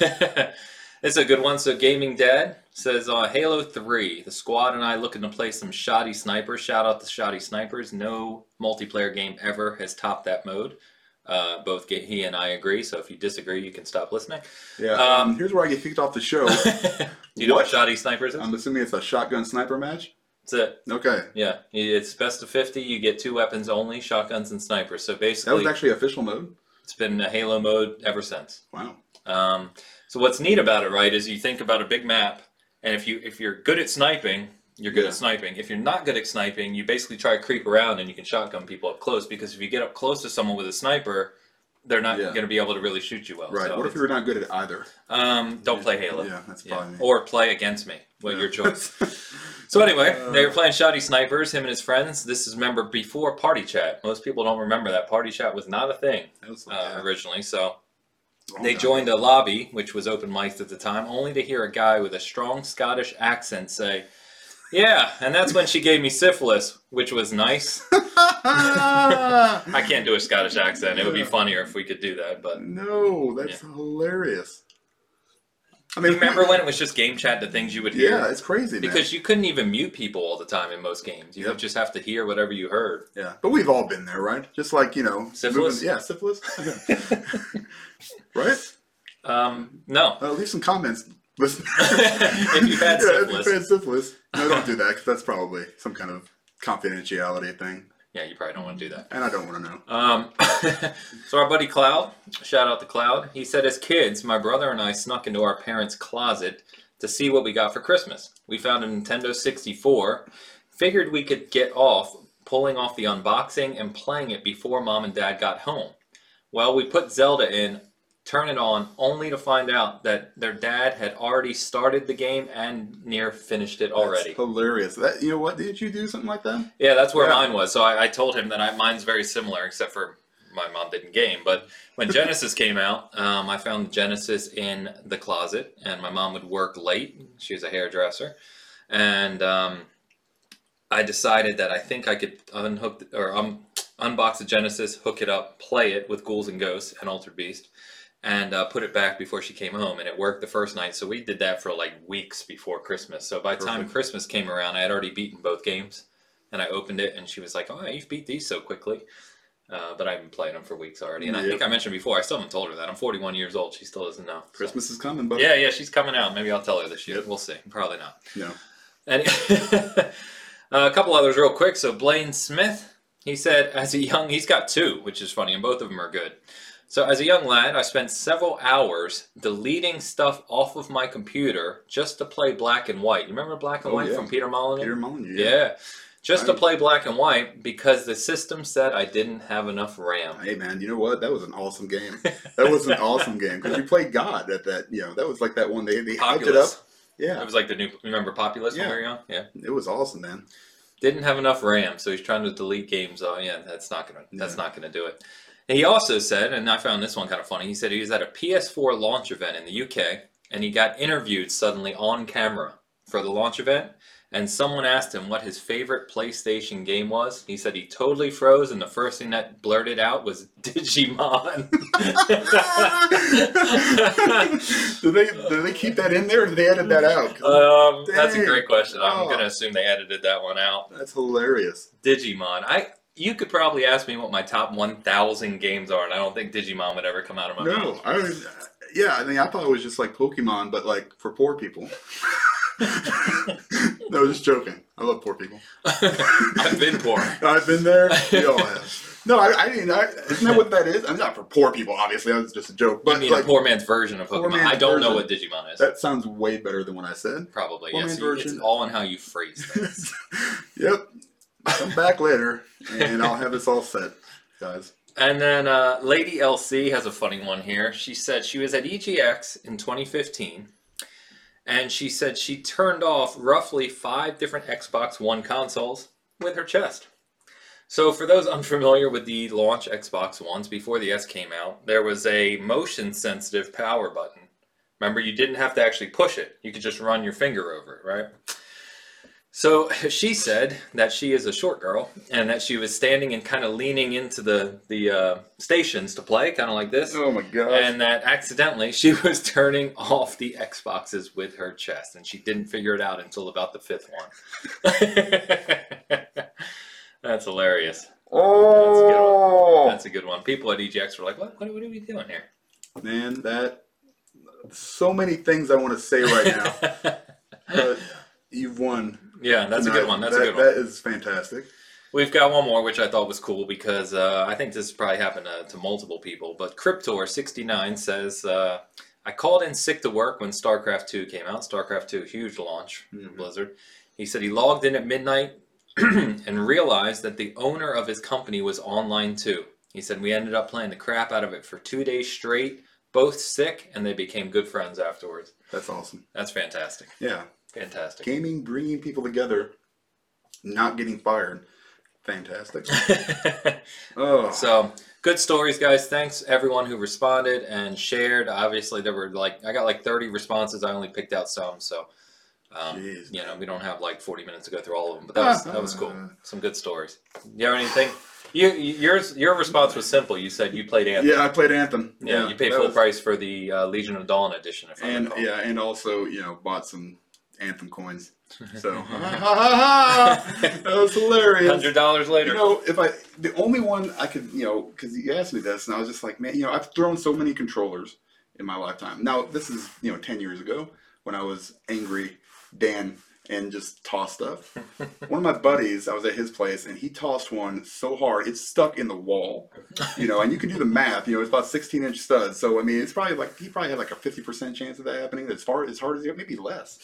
it's a good one. So, Gaming Dad says uh, Halo 3. The squad and I looking to play some shoddy snipers. Shout out to shoddy snipers. No multiplayer game ever has topped that mode. Uh, both ga- he and I agree. So, if you disagree, you can stop listening. Yeah. Um, here's where I get kicked off the show. (laughs) Do you know what What? shoddy snipers is? I'm assuming it's a shotgun sniper match. That's it. Okay. Yeah, it's best of 50. You get two weapons only shotguns and snipers. So, basically, That was actually official mode. it's been a Halo mode ever since. Wow. Um, so what's neat about it, right, is you think about a big map, and if you if you're good at sniping, you're good Yeah. at sniping. If you're not good at sniping, you basically try to creep around and you can shotgun people up close because if you get up close to someone with a sniper, they're not Yeah. going to be able to really shoot you well. Right. So what if you're not good at either? um, don't play Halo. Yeah, that's probably me. Or play against me. Well, Yeah. your (laughs) choice. So anyway, Uh, they were playing Shoddy Snipers, him and his friends. This is remember before Party Chat. Most people don't remember that Party Chat was not a thing That was, uh, originally. So Oh, they joined a lobby, which was open mic'd at the time, only to hear a guy with a strong Scottish accent say, "Yeah," and that's when she gave me syphilis, which was nice. (laughs) I can't do a Scottish accent. It would be funnier if we could do that. But no, that's hilarious. I mean, remember when it was just game chat, the things you would hear? Yeah, it's crazy, man. Because you couldn't even mute people all the time in most games. You Yep. would just have to hear whatever you heard. yeah, but we've all been there, right? Just like you know, Syphilis? moving- yeah, syphilis. (laughs) right? Um, no. Uh, leave some comments. Listen. (laughs) If you've had yeah, syphilis. if you've had syphilis. No, don't do that because that's probably some kind of confidentiality thing. Yeah, you probably don't want to do that. And I don't want to know. Um, (laughs) so our buddy Cloud, shout out to Cloud. He said, as kids, my brother and I snuck into our parents' closet to see what we got for Christmas. We found a Nintendo 64. Figured we could get off pulling off the unboxing and playing it before mom and dad got home. Well, we put Zelda in, turn it on, only to find out that their dad had already started the game and near finished it already. That's hilarious. That you know what? Did you do something like that? Yeah, that's where Yeah. mine was. So I, I told him that I, mine's very similar, except for my mom didn't game. But when (laughs) Genesis came out, um, I found Genesis in the closet, and my mom would work late. She was a hairdresser, and um, I decided that I think I could unhook the, or um, unbox the Genesis, hook it up, play it with Ghouls and Ghosts and Altered Beast. And uh, put it back before she came home, and it worked the first night. So we did that for like weeks before Christmas. So by the time Perfect. Christmas came around, I had already beaten both games and I opened it, and she was like, "Oh, you've beat these so quickly." Uh, but I've been playing them for weeks already, and I think I mentioned before. I still haven't told her that I'm 41 years old. She still doesn't know. So- Christmas is coming, but Yeah, yeah, she's coming out. Maybe I'll tell her this year. Yep. We'll see. Probably not. No. And (laughs) a couple others, real quick. So Blaine Smith, he said, as a young, he's got two, which is funny, and both of them are good. So as a young lad, I spent several hours deleting stuff off of my computer just to play black and white. You remember black and Oh, white yeah. from Peter Molyneux? Peter Molyneux. Yeah. Just to play black and white because the system said I didn't have enough RAM. Hey man, you know what? That was an awesome game. That was an awesome game because you played God at that. You know, that was like that one they they hyped it up. Yeah, It was like the new, remember Populous when Yeah. we were young? Yeah. it was awesome, man. Didn't have enough RAM, so he's trying to delete games. Oh yeah, that's not gonna, that's Yeah. not gonna do it. He also said, and I found this one kind of funny. He said he was at a PS4 launch event in the UK, and he got interviewed suddenly on camera for the launch event. And someone asked him what his favorite PlayStation game was. He said he totally froze, and the first thing that blurted out was (laughs) Digimon. (laughs) did they did they keep that in there or did they edit that out? (laughs) Um, that's a great question. I'm Oh. gonna assume they edited that one out. That's hilarious. Digimon. I you could probably ask me what my top 1,000 games are, and I don't think Digimon would ever come out of my No, mouth. I was, yeah, I mean, I thought it was just like Pokemon, but like for poor people. (laughs) (laughs) no, just joking. I love poor people. (laughs) I've been poor. I've been there. We all have. No, I, I mean, I, isn't that what that is? I'm not for poor people, obviously. That was just a joke. I But mean like, a poor man's version of Pokemon. I don't know what Digimon is. that sounds way better than what I said. Probably. poor Yes. It's all in how you phrase things. yep. Come back later, and I'll have this all set, guys. and then uh, Lady LC has a funny one here. She said she was at EGX in 2015. And she said she turned off roughly five different Xbox One consoles with her chest. So, for those unfamiliar with the launch Xbox Ones before the S came out, there was a motion sensitive power button. Remember, you didn't have to actually push it, you could just run your finger over it, right? So, (laughs) she said that she is a short girl and that she was standing and kind of leaning into the, the uh, stations to play, kind of like this. Oh my gosh. And that accidentally (laughs) she was turning off the Xboxes with her chest, and she didn't figure it out until about the fifth one. (laughs) That's hilarious. oh, That's a good one. People at EGX were like, "What? What, what are we doing here?" man, that so many things I want to say right now, but you've won. Yeah, that's a good one. That's that, a good one. That is fantastic. We've got one more, which I thought was cool because uh, I think this probably happened to, to multiple people. But Cryptor69 says, uh, I called in sick to work when StarCraft 2 came out. StarCraft 2, huge launch from Mhm. Blizzard. He said he logged in at midnight (clears throat) and realized that the owner of his company was online too. He said, We ended up playing the crap out of it for two days straight, both sick, and they became good friends afterwards. That's awesome. That's fantastic. Yeah, Fantastic. gaming bringing people together, not getting fired. Fantastic. (laughs) Oh, So good stories, guys. Thanks everyone who responded and shared. Obviously, there were like I got like 30 responses. I only picked out some, so um, Jeez. you know we don't have like 40 minutes to go through all of them. But that was that was cool. Some good stories. You have anything? You yours your response was simple. You said you played Anthem. yeah, I played Anthem. Yeah, you paid full was- price for the uh, Legion of Dawn edition. If and yeah, and also you know bought some Anthem coins. (laughs) So ha, ha, ha, ha. that was hilarious. Hundred dollars later. You know, if I the only one I could, you know, because you asked me this, and I was just like, man, you know, I've thrown so many controllers in my lifetime. Now this is you know ten years ago when I was angry Dan and just toss stuff. (laughs) one of my buddies, I was at his place, and he tossed one so hard it stuck in the wall. You know, and you can do the math. You know, it's about 16 inch studs. So I mean, it's probably like he probably had like a 50 percent chance of that happening. As far as hard as he maybe less.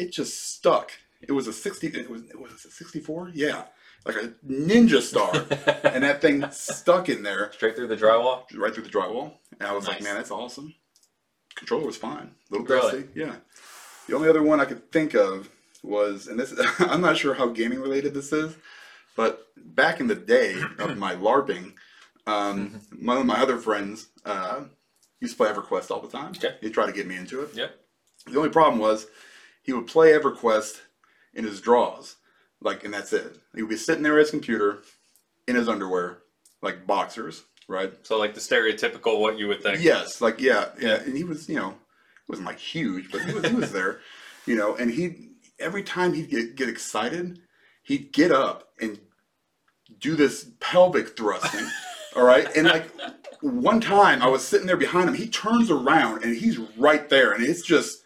It just stuck. It was a 60. It was it was a 64. Yeah, like a ninja star, (laughs) and that thing stuck in there Straight through the drywall. right through the drywall. And I was like, man, that's awesome. Controller was fine. A little Really? dusty. Yeah. The only other one I could think of was, and this (laughs) I'm not sure how gaming related this is, but back in the day of my (laughs) LARPing, um, one of my other friends uh, used to play EverQuest all the time. Okay. He tried to get me into it. Yep. The only problem was he would play EverQuest in his drawers, like, and that's it. He would be sitting there at his computer in his underwear, like boxers, right? So like the stereotypical what you would think. Yes, like yeah, yeah, and he was, you know, he wasn't like huge, but he was, he was there, (laughs) you know, and he every time he'd get, get excited, he'd get up and do this pelvic thrusting, (laughs) all right, and like one time I was sitting there behind him, he turns around and he's right there, and it's just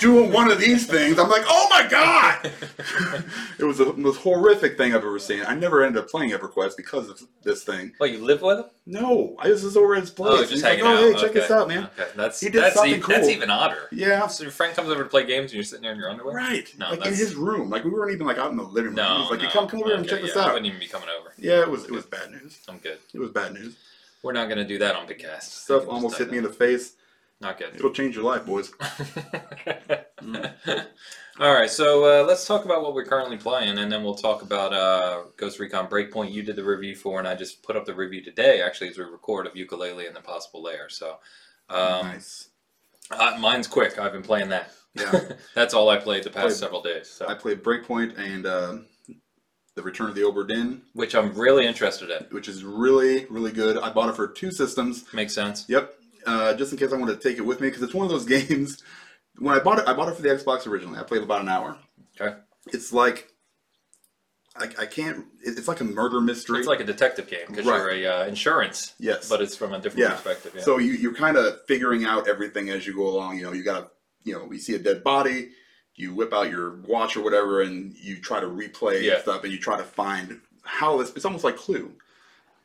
doing one of these things. I'm like, oh my god! (laughs) it was the most horrific thing I've ever seen. I never ended up playing EverQuest because of this thing. Well, you live with him? No, I was just over at his oh, place. Oh, just he's like, oh, out. hey, check okay. this out, man. Okay, that's He did that's, something e- that's even odder. Yeah, So your friend comes over to play games and you're sitting there in your underwear. right. No, like in his room. Like we weren't even like out in the living room. No, he was like, no. come, come over here and Okay, check this out. I wouldn't even be coming over. Yeah, it was it was bad news. I'm good. It was bad news. We're not gonna do that on Bigcast. Stuff almost hit me in the face. Not good. It'll change your life, boys. (laughs) All right, so uh, let's talk about what we're currently playing, and then we'll talk about uh, Ghost Recon Breakpoint. You did the review for, and I just put up the review today, actually, as we record of Yooka-Laylee and the Impossible Lair. So, um, nice. uh, mine's quick. I've been playing that. Yeah. (laughs) That's all I played the past Played- several days. So, I played Breakpoint and uh, the Return of the Obra Dinn, which I'm really interested in. which is really really good. I bought it for two systems. Makes sense. Yep. Uh, just in case I want to take it with me because it's one of those (laughs) games. When I bought it, I bought it for the Xbox originally. I played about an hour. Okay. It's like I, I can't. It's like a murder mystery. It's like a detective game because Right. you're a uh, insurance, yes, but it's from a different Yeah. perspective. Yeah. So you, you're kind of figuring out everything as you go along. You know, you gotta, you know, you see a dead body, you whip out your watch or whatever, and you try to replay Yeah. stuff, and you try to find how this. It's almost like Clue,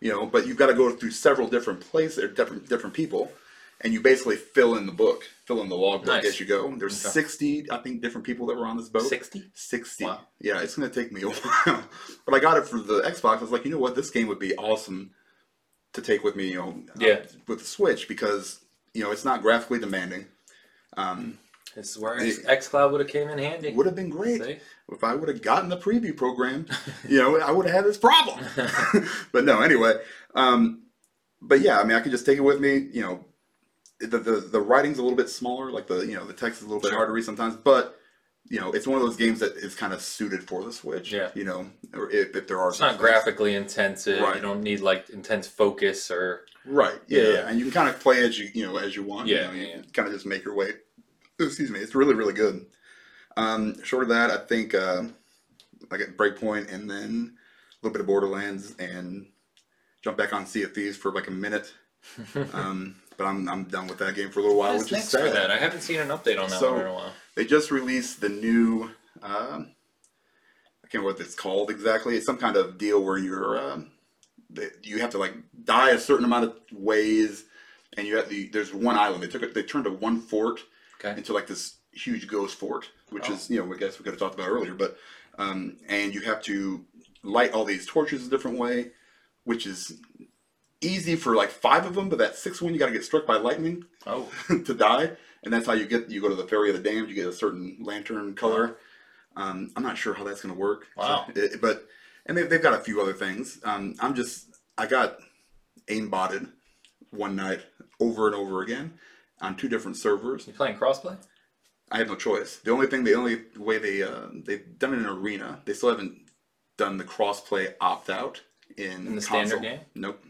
you know, but you've got to go through several different places, or different different people, and you basically fill in the book, fill in the logbook Nice. as you go. There's Okay. 60, I think, different people that were on this boat. sixty. 60. Wow. Yeah, it's going to take me a (laughs) while. but I got it for the Xbox. I was like, you know what? This game would be awesome to take with me, you know, uh, with the Switch because, you know, it's not graphically demanding. Um, This is where X Cloud would have came in handy. would have been great See? if I would have gotten the preview program. (laughs) you know, I would have had this problem. (laughs) but no, anyway. Um, but yeah, I mean, I could just take it with me. You know, the, the the writing's a little bit smaller, like the you know the text is a little bit Sure. hard to read sometimes, but. You know, it's one of those games that is kind of suited for the Switch. Yeah. You know, or if, if there are It's not some- graphically intensive. Right. You don't need like intense focus or Right. Yeah, Yeah. yeah. And you can kind of play as you you know as you want. Yeah, You, know, you yeah. kind of just make your way. Excuse me. It's really really good. Um, short of that, I think uh, I get Breakpoint and then a little bit of Borderlands and jump back on Sea of Thieves for like a minute. (laughs) Um, but I'm I'm done with that game for a little while, What's which next is for sad. that? I haven't seen an update on that So- one in a while. They just released the new. Um, I can't remember what it's called exactly. It's some kind of deal where you're um, that you have to like die a certain amount of ways, and you have the there's one island. They took it. They turned a one fort Okay. into like this huge ghost fort, which Oh. is you know I guess we could have talked about earlier, but um, and you have to light all these torches a different way, which is easy for like five of them, but that sixth one you got to get struck by lightning Oh, (laughs) to die, and that's how you get you go to the ferry of the damned. You get a certain lantern color. Um, I'm not sure how that's going to work. Wow. So, (laughs) it- but and they, they've got a few other things. Um, I'm just I got aimbotted one night over and over again on two different servers. you playing crossplay? I have no choice. The only thing, the only way they uh, they've done it in arena. They still haven't done the crossplay opt out in, In the console. standard game? Nope,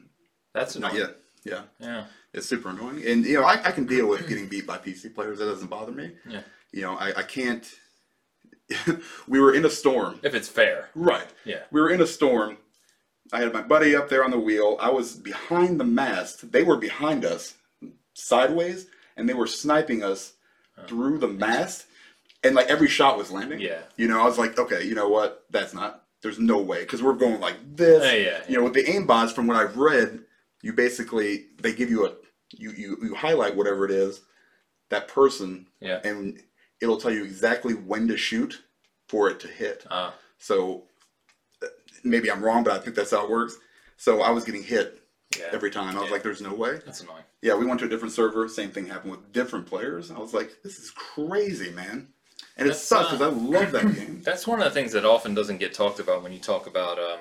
That's not annoying. yet. Yeah. Yeah. It's super annoying, and you know I, I can deal with getting beat by PC players. That doesn't bother me. Yeah. You know I, I can't. (laughs) we were in a storm. If it's fair. Right. Yeah. We were in a storm. I had my buddy up there on the wheel. I was behind the mast. They were behind us, sideways, and they were sniping us through the mast. and like every shot was landing. Yeah. You know, I was like, okay, you know what? That's not. There's no way because we're going like this. Yeah, yeah, You know, with the aimbots, from what I've read, you basically they give you a you you you highlight whatever it is, that person, Yeah. and it'll tell you exactly when to shoot for it to hit. Uh, So uh, maybe I'm wrong, but I think that's how it works. So I was getting hit yeah. every time. I was Yeah. like, "There's no way." That's annoying. Yeah, we went to a different server. Same thing happened with different players. I was like, "This is crazy, man," and it That's, sucks uh, because I love that (clears throat) game. That's one of the things that often doesn't get talked about when you talk about um,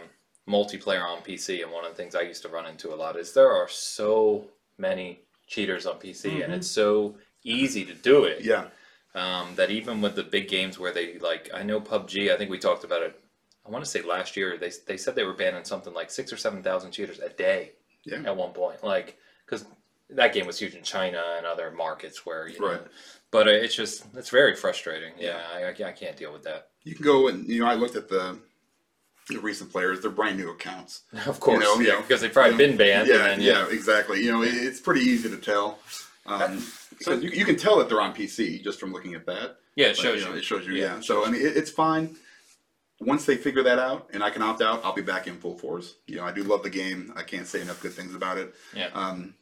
multiplayer on PC. And one of the things I used to run into a lot is there are so many cheaters on PC, and Mhm. it's so easy to do it. Yeah, Um, that even with the big games where they like, I know PUBG. I think we talked about it. I want to say last year they they said they were banning something like six or seven thousand cheaters a day yeah, at one point. Like because that game was huge in China and other markets where you know. Right. But uh, it's just it's very frustrating. Yeah, I, I can't deal with that. you can go and you know I looked at the, the recent players. They're brand new accounts. (laughs) Of course, know, yeah, yeah. because they've probably Yeah. been banned. yeah, and then, yeah, yeah, exactly. You know, it, it's pretty easy to tell. Um, because you, you can tell that they're on PC just from looking at that. yeah, it But, shows you. know. It shows you. Yeah, Yeah. So I mean, it, it's fine. Once they figure that out and I can opt out, I'll be back in full force. You know, I do love the game. I can't say enough good things about it. Yeah. Um,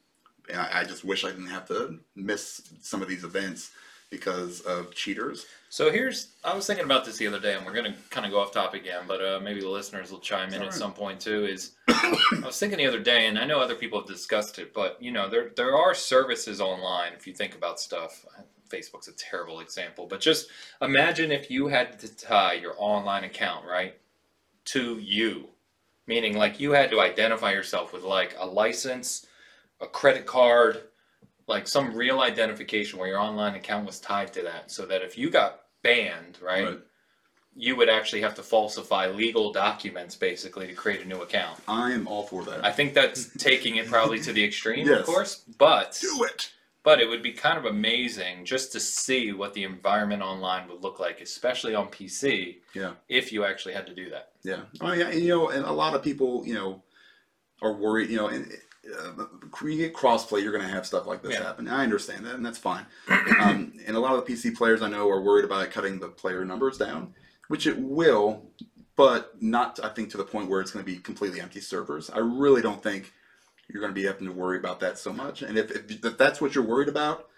and I, I just wish I didn't have to miss some of these events because of cheaters. So here's, I was thinking about this the other day, and we're gonna kind of go off topic again, but uh, maybe the listeners will chime in at some point too. Is (coughs) I was thinking the other day, and I know other people have discussed it, but you know, there there are services online. If you think about stuff, Facebook's a terrible example, but just imagine if you had to tie your online account right to you, meaning like you had to identify yourself with like a license, a credit card, like some real identification where your online account was tied to that, so that if you got banned, right, Right. you would actually have to falsify legal documents basically to create a new account. I am all for that. I think that's taking it probably to the extreme, of course, but do it. but it would be kind of amazing just to see what the environment online would look like, especially on PC, Yeah. if you actually had to do that. Yeah. Oh yeah. And, you know, and a lot of people, you know, are worried. You know, and uh, you get crossplay, you're going to have stuff like this Yeah. happen. I understand that, and that's fine. (clears throat) um, and a lot of the PC players I know are worried about cutting the player numbers down, which it will, but not I think to the point where it's going to be completely empty servers. I really don't think you're going to be having to worry about that so much. And if, if if that's what you're worried about,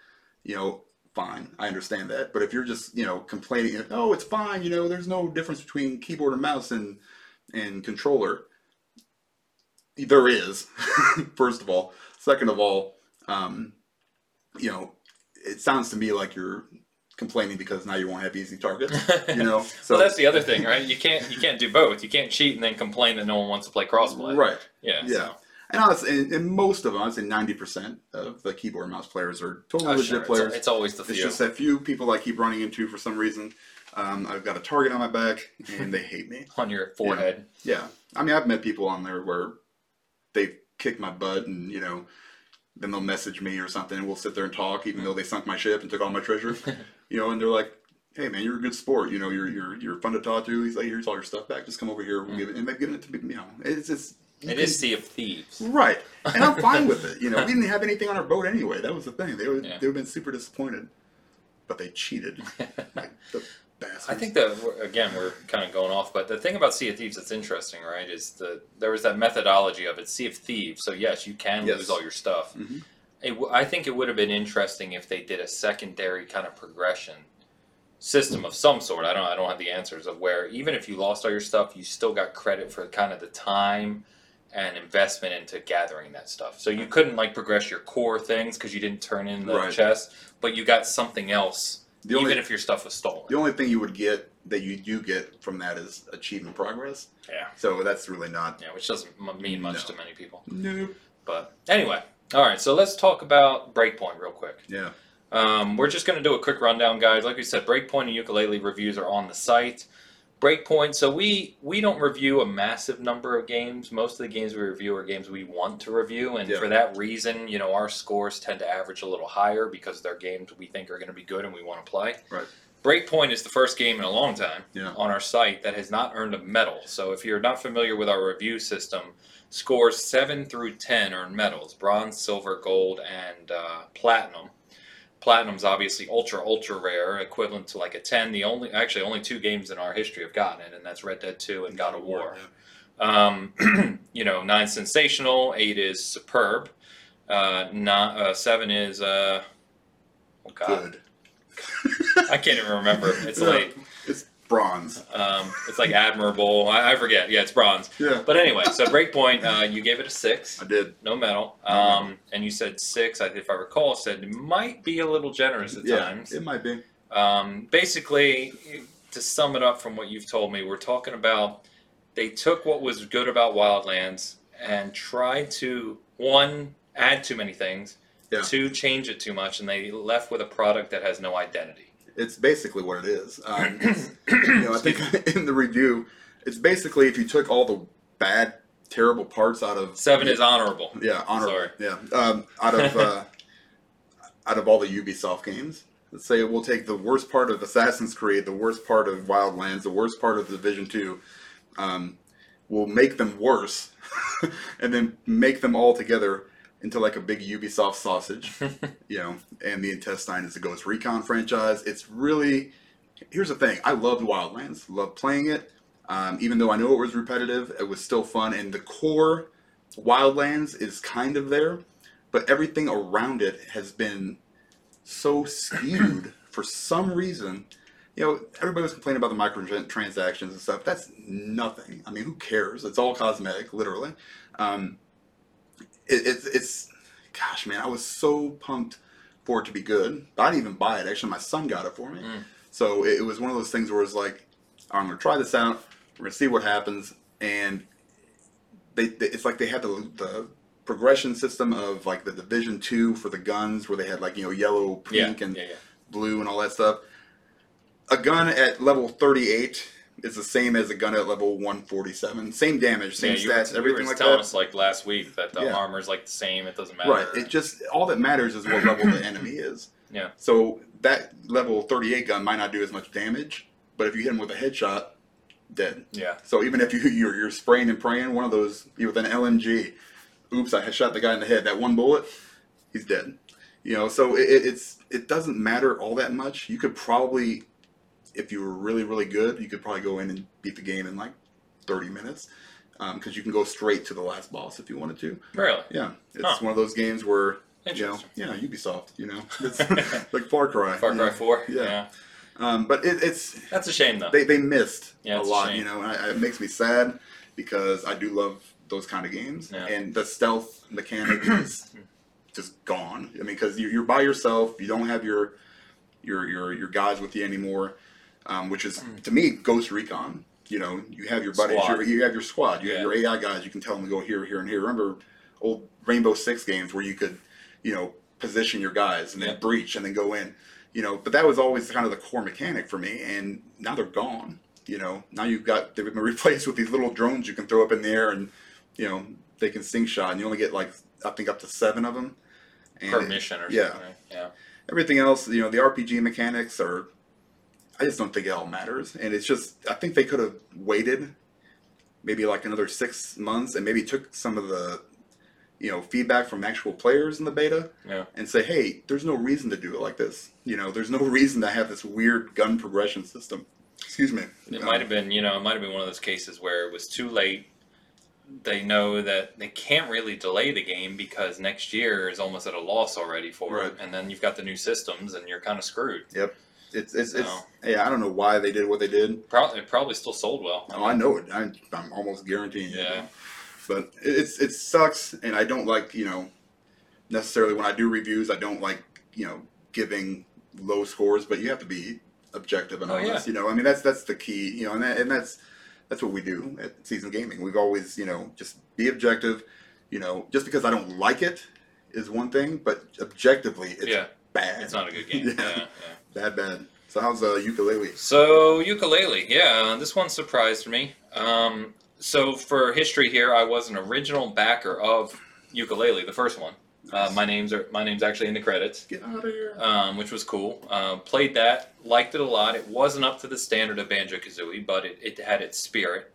you know. Fine, I understand that. But if you're just, you know, complaining, oh, it's fine, you know, there's no difference between keyboard and mouse and and controller. There is, (laughs) first of all. Second of all, um, you know, it sounds to me like you're complaining because now you won't have easy targets. (laughs) You know, so well, that's the other thing, right? You can't you can't do both. You can't cheat and then complain that no one wants to play crossplay. right. Yeah. Yeah. so- And honestly, and, and most of them, I'd say ninety percent of the keyboard and mouse players are totally Oh, legit sure. It's, players. it's always the It's few. just that few people I keep running into for some reason. Um, I've got a target on my back, and they hate me. (laughs) on your forehead. Yeah, I mean, I've met people on there where they've kicked my butt, and you know, then they'll message me or something, and we'll sit there and talk, even though they sunk my ship and took all my treasure. (laughs) you know, and they're like, "Hey, man, you're a good sport. You know, you're you're you're fun to talk to." He's like, "Here's all your stuff back. Just come over here. We'll give it." And they've given it to me. You know, it's just you It can- is Sea of Thieves. right, and I'm fine with it. You know, we (laughs) didn't have anything on our boat anyway. That was the thing. They would Yeah. they would have been super disappointed, but they cheated. (laughs) like the bastards. I think that again we're kind of going off, but the thing about Sea of Thieves that's interesting, right, is the there was that methodology of it, Sea of Thieves. So yes, you can Yes. lose all your stuff. Mhm. It I think it would have been interesting if they did a secondary kind of progression system of some sort. I don't I don't have the answers of where even if you lost all your stuff, you still got credit for kind of the time and investment into gathering that stuff. So you couldn't like progress your core things because you didn't turn in the Right. chest, but you got something else The only- even if your stuff was stolen. The only thing you would get that you do get from that is achievement progress. Yeah. So that's really not. Yeah, which doesn't mean much No. to many people. Nope. But anyway, all right. So let's talk about Breakpoint real quick. Yeah. Um, we're just going to do a quick rundown, guys. Like we said, Breakpoint and Yooka-Laylee reviews are on the site. Breakpoint. So we we don't review a massive number of games. Most of the games we review are games we want to review, and Yeah. for that reason, you know, our scores tend to average a little higher because they're games we think are going to be good and we want to play. Right. Breakpoint is the first game in a long time Yeah. on our site that has not earned a medal. So if you're not familiar with our review system, scores 7 through 10 earn medals bronze, silver, gold, and uh, platinum. Platinum's obviously ultra ultra rare, equivalent to like a ten. The only actually only two games in our history have gotten it, and that's Red Dead Two and God of War. Um, (clears throat) you know, nine sensational, eight is superb, uh, not, uh, seven is uh, oh god, Good. (laughs) I can't even remember. It's (laughs) like It's bronze. um, it's like admirable. I, I forget. Yeah, it's bronze. Yeah. But anyway, so Breakpoint, uh, you gave it a six, I did. no medal, um, and you said six. I- If I recall, said it might be a little generous at yeah, times. it might be. Um, basically, to sum it up from what you've told me, we're talking about they took what was good about Wildlands and tried to one add too many things, Yeah. two change it too much, and they left with a product that has no identity. It's basically what it is. Um, (clears throat) you know, I think (laughs) in the review, it's basically if you took all the bad, terrible parts out of Seven is honorable. yeah, honorable, Sorry. yeah, um, out of uh, (laughs) out of all the Ubisoft games. Let's say we'll take the worst part of Assassin's Creed, the worst part of Wildlands, the worst part of Division Two. Um, we'll make them worse, (laughs) and then make them all together into like a big Ubisoft sausage (laughs) you know, and the intestine is the Ghost Recon franchise. It's really here's the thing. I loved Wildlands, loved playing it. Um, even though I know it was repetitive, it was still fun, and the core Wildlands is kind of there, but everything around it has been so skewed (clears throat) for some reason. You know, everybody was complaining about the microtransactions and stuff. That's nothing. I mean, who cares? It's all cosmetic, literally. Um, it, it's it's gosh man i was so pumped for it to be good i didn't even buy it. Actually my son got it for me. Mm. so it, it was one of those things where it's like i'm gonna try this out. We're gonna see what happens. And they, they it's like they had the, the progression system of like the division 2 for the guns where they had like you know yellow Yeah, pink and yeah, yeah. blue and all that stuff. A gun at level 38 is the same as a gun at level 147 same damage same yeah, were- stats you everything were like telling that us like last week that the Yeah. is like the same. It doesn't matter. Right. It just all that matters is what level the enemy is. Yeah. So that level 38 gun might not do as much damage, but if you hit him with a headshot, dead. yeah. So even if you (laughs) you're, you're spraying and praying, one of those you with an LMG, oops, I shot the guy in the head. That one bullet, he's dead. You know, so it- it's it doesn't matter all that much. You could probably, if you were really really good, you could probably go in and beat the game in like 30 minutes, because you can go straight to the last boss if you wanted to. Really Yeah, it's Huh. one of those games where you know, yeah, Ubisoft, you know, (laughs) it's like Far Cry. Far Cry know. Four. Yeah. Yeah. Um, but it, it's That's a shame though. they they missed Yeah, a it's a lot, you know, and I, it makes me sad because I do love those kind of games, Yeah. and the stealth mechanic is (clears throat) just gone. I mean, because you, you're by yourself, you don't have your your your your guys with you anymore, um, which is to me Ghost Recon. You know, you have your buddies, Squad. your, you have your squad, you Yeah. have your AI guys. You can tell them to go here, here, and here. Remember old Rainbow Six games where you could, you know, position your guys and then Yeah. breach and then go in. You know, but that was always kind of the core mechanic for me, and now they're gone. You know, now you've got they've been (laughs) replaced with these little drones you can throw up in the air, and you know they can sync shot, and you only get like I think up to seven of them. And per mission or yeah. something. Yeah. everything else, you know, the RPG mechanics are. I just don't think it all matters, and it's just I think they could have waited, maybe like another six months, and maybe took some of the, you know, feedback from actual players in the beta, Yeah. and say, hey, there's no reason to do it like this. You know, there's no (laughs) reason to have this weird gun progression system. Excuse me. It Um, might have been, you know, it might have been one of those cases where it was too late. They know that they can't really delay the game because next year is almost at a loss already for Right. it, and then you've got the new systems, and you're kind of screwed. It's it's, it's No. yeah. I don't know why they did what they did. Probably, it probably still sold well. Oh, I know it. I, I'm almost guaranteeing. it. Yeah. But it, it's it sucks, and I don't like you know necessarily when I do reviews. I don't like you know giving low scores, but you have to be objective and Oh, honest. yeah. You know, I mean that's that's the key. You know, and that, and that's that's what we do at Seasoned Gaming. We've always you know just be objective. You know, just because I don't like it is one thing, but objectively it's yeah, bad. it's not a good game. (laughs) Yeah, yeah. Bad, bad. So how's uh, Yooka-Laylee? So Yooka-Laylee, yeah, this one surprised me. Um, so for history here, I was an original backer of Yooka-Laylee, the first one. Uh, my name's are my name's actually in the credits, Get out of here. um, which was cool. Uh, played that, liked it a lot. It wasn't up to the standard of Banjo Kazooie, but it, it had its spirit.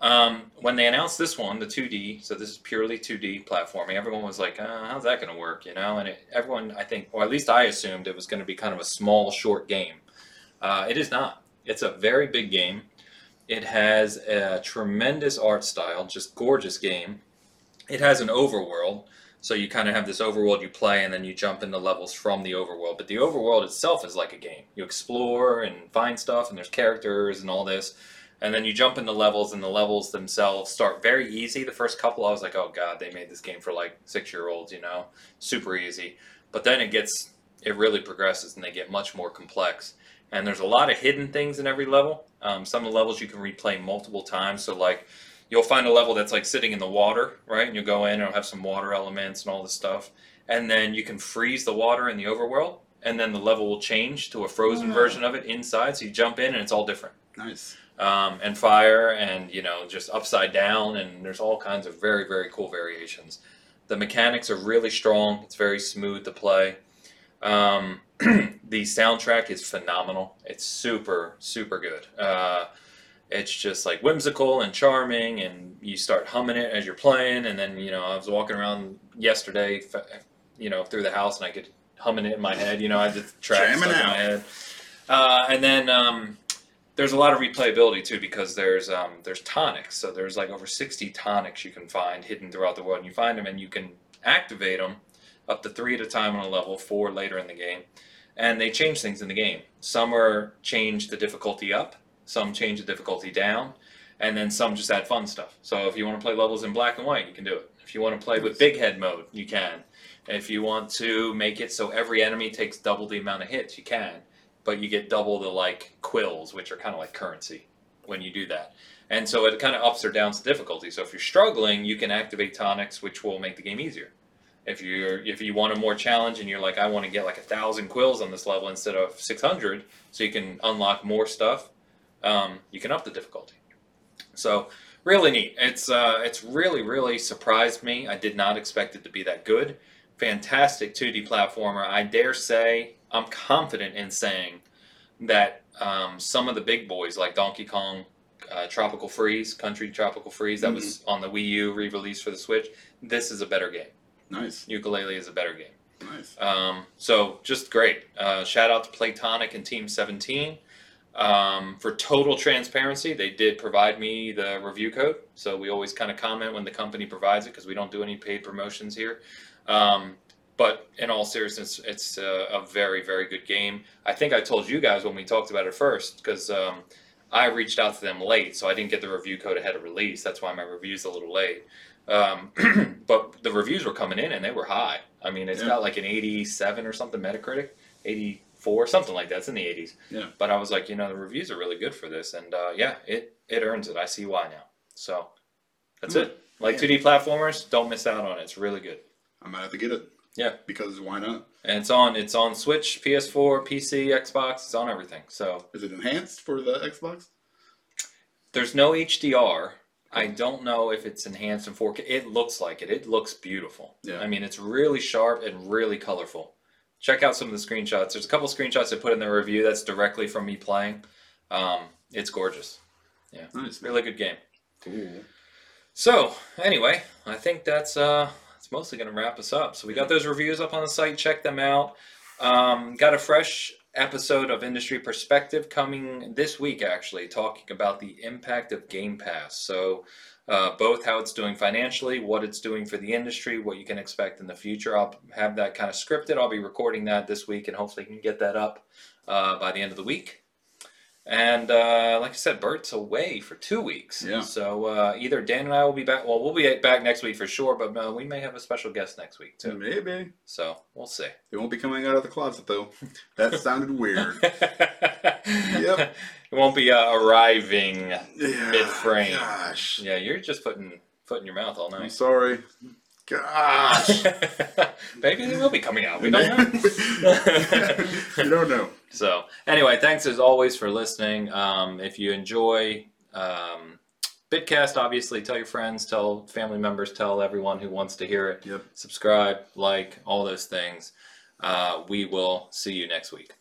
Um, when they announced this one, the 2D, so this is purely 2D platforming, everyone was like, uh, how's that going to work? You know, and it, everyone, I think, or at least I assumed it was going to be kind of a small, short game. Uh, it is not. It's a very big game. It has a tremendous art style, just gorgeous game. It has an overworld, so you kind of have this overworld you play, and then you jump into levels from the overworld. But the overworld itself is like a game. You explore and find stuff, and there's characters and all this and then you jump into levels and the levels themselves start very easy. The first couple i was like oh god they made this game for like six year olds you know? Super easy. But then it gets it really progresses and they get much more complex. And there's a lot of hidden things in every level. Um, some of the levels you can replay multiple times. So like you'll find a level that's like sitting in the water right? And you'll go in and it'll have some water elements and all this stuff. And then you can freeze the water in the overworld and then the level will change to a frozen Oh. version of it inside. So you jump in and it's all different. Nice. Um, and fire and you know just upside down and there's all kinds of very very cool variations. The mechanics are really strong. It's very smooth to play. Um, (clears throat) the soundtrack is phenomenal. It's super super good. Uh, it's just like whimsical and charming and you start humming it as you're playing and then you know i was walking around yesterday you know through the house and i could humming it in my head. You know i just track stuck in my head. Uh, and then um, there's a lot of replayability too because there's um, there's tonics. So there's like over 60 tonics you can find hidden throughout the world. And you find them and you can activate them up to three at a time on a level, four later in the game. And they change things in the game. Some are change the difficulty up, some change the difficulty down, and then some just add fun stuff. So if you want to play levels in black and white, you can do it. If you want to play with big head mode, you can. If you want to make it so every enemy takes double the amount of hits, you can but you get double the like quills, which are kind of like currency when you do that. And so it kind of ups or downs the difficulty. So if you're struggling, you can activate tonics, which will make the game easier. If you're if you want a more challenge and you're like, I want to get like a thousand quills on this level instead of six hundred, so you can unlock more stuff, um, you can up the difficulty. So really neat. It's uh, it's really really surprised me. I did not expect it to be that good. Fantastic 2D platformer. I dare say I'm confident in saying that um, some of the big boys like Donkey Kong, uh, Tropical Freeze, Country Tropical Freeze, that was on the Wii U re-release for the Switch. This is a better game. Nice. Yooka-Laylee is a better game. Nice. Um, so just great. Uh, shout out to Playtonic and Team 17. Um, for total transparency, they did provide me the review code. So we always kind of comment when the company provides it because we don't do any paid promotions here. Um, but in all seriousness, it's a, a very, very good game. I think I told you guys when we talked about it first because um, I reached out to them late, so I didn't get the review code ahead of release. That's why my review's a little late. Um, (clears throat) but the reviews were coming in and they were high. I mean, it's Yeah. got like an 87 or something Metacritic, 84, something like that. It's in the 80s. Yeah. But I was like, you know, the reviews are really good for this, and uh, yeah, it it earns it. I see why now. So that's Hmm. it. Like Yeah. 2D platformers, don't miss out on it. It's really good. I might have to get it. Yeah. Because why not? And it's on it's on Switch, PS4, PC, Xbox. It's on everything. So Is it enhanced for the Xbox? there's no HDR. I don't know if it's enhanced in 4K. It looks like it. It looks beautiful. Yeah. I mean, it's really sharp and really colorful. Check out some of the screenshots. There's a couple screenshots I put in the review that's directly from me playing. Um, it's gorgeous. Yeah. Nice. Really good game. Cool. So anyway, I think that's uh that's mostly gonna wrap us up. So we got those reviews up on the site. Check them out. Um, got a fresh episode of Industry Perspective coming this week, actually, talking about the impact of Game Pass. So uh, both how it's doing financially, what it's doing for the industry, what you can expect in the future. I'll have that kind of scripted. I'll be recording that this week, and hopefully can get that up uh, by the end of the week. And uh, like I said, Bert's away for two weeks. Yeah. So uh, either Dan and I will be back. Well, we'll be back next week for sure, but uh, we may have a special guest next week too. Maybe. So we'll see. They won't be coming out of the closet though. That sounded weird. (laughs) Yep. It won't be uh, arriving. Yeah. Mid-frame. Gosh. Yeah, you're just putting foot in your mouth all night. I'm sorry. Gosh. (laughs) Maybe they will be coming out. We don't know. (laughs) you don't know. So, anyway, thanks as always for listening. Um, if you enjoy um, Bitcast, obviously tell your friends, tell family members, tell everyone who wants to hear it. Yep. Subscribe, like, all those things. Uh, we will see you next week.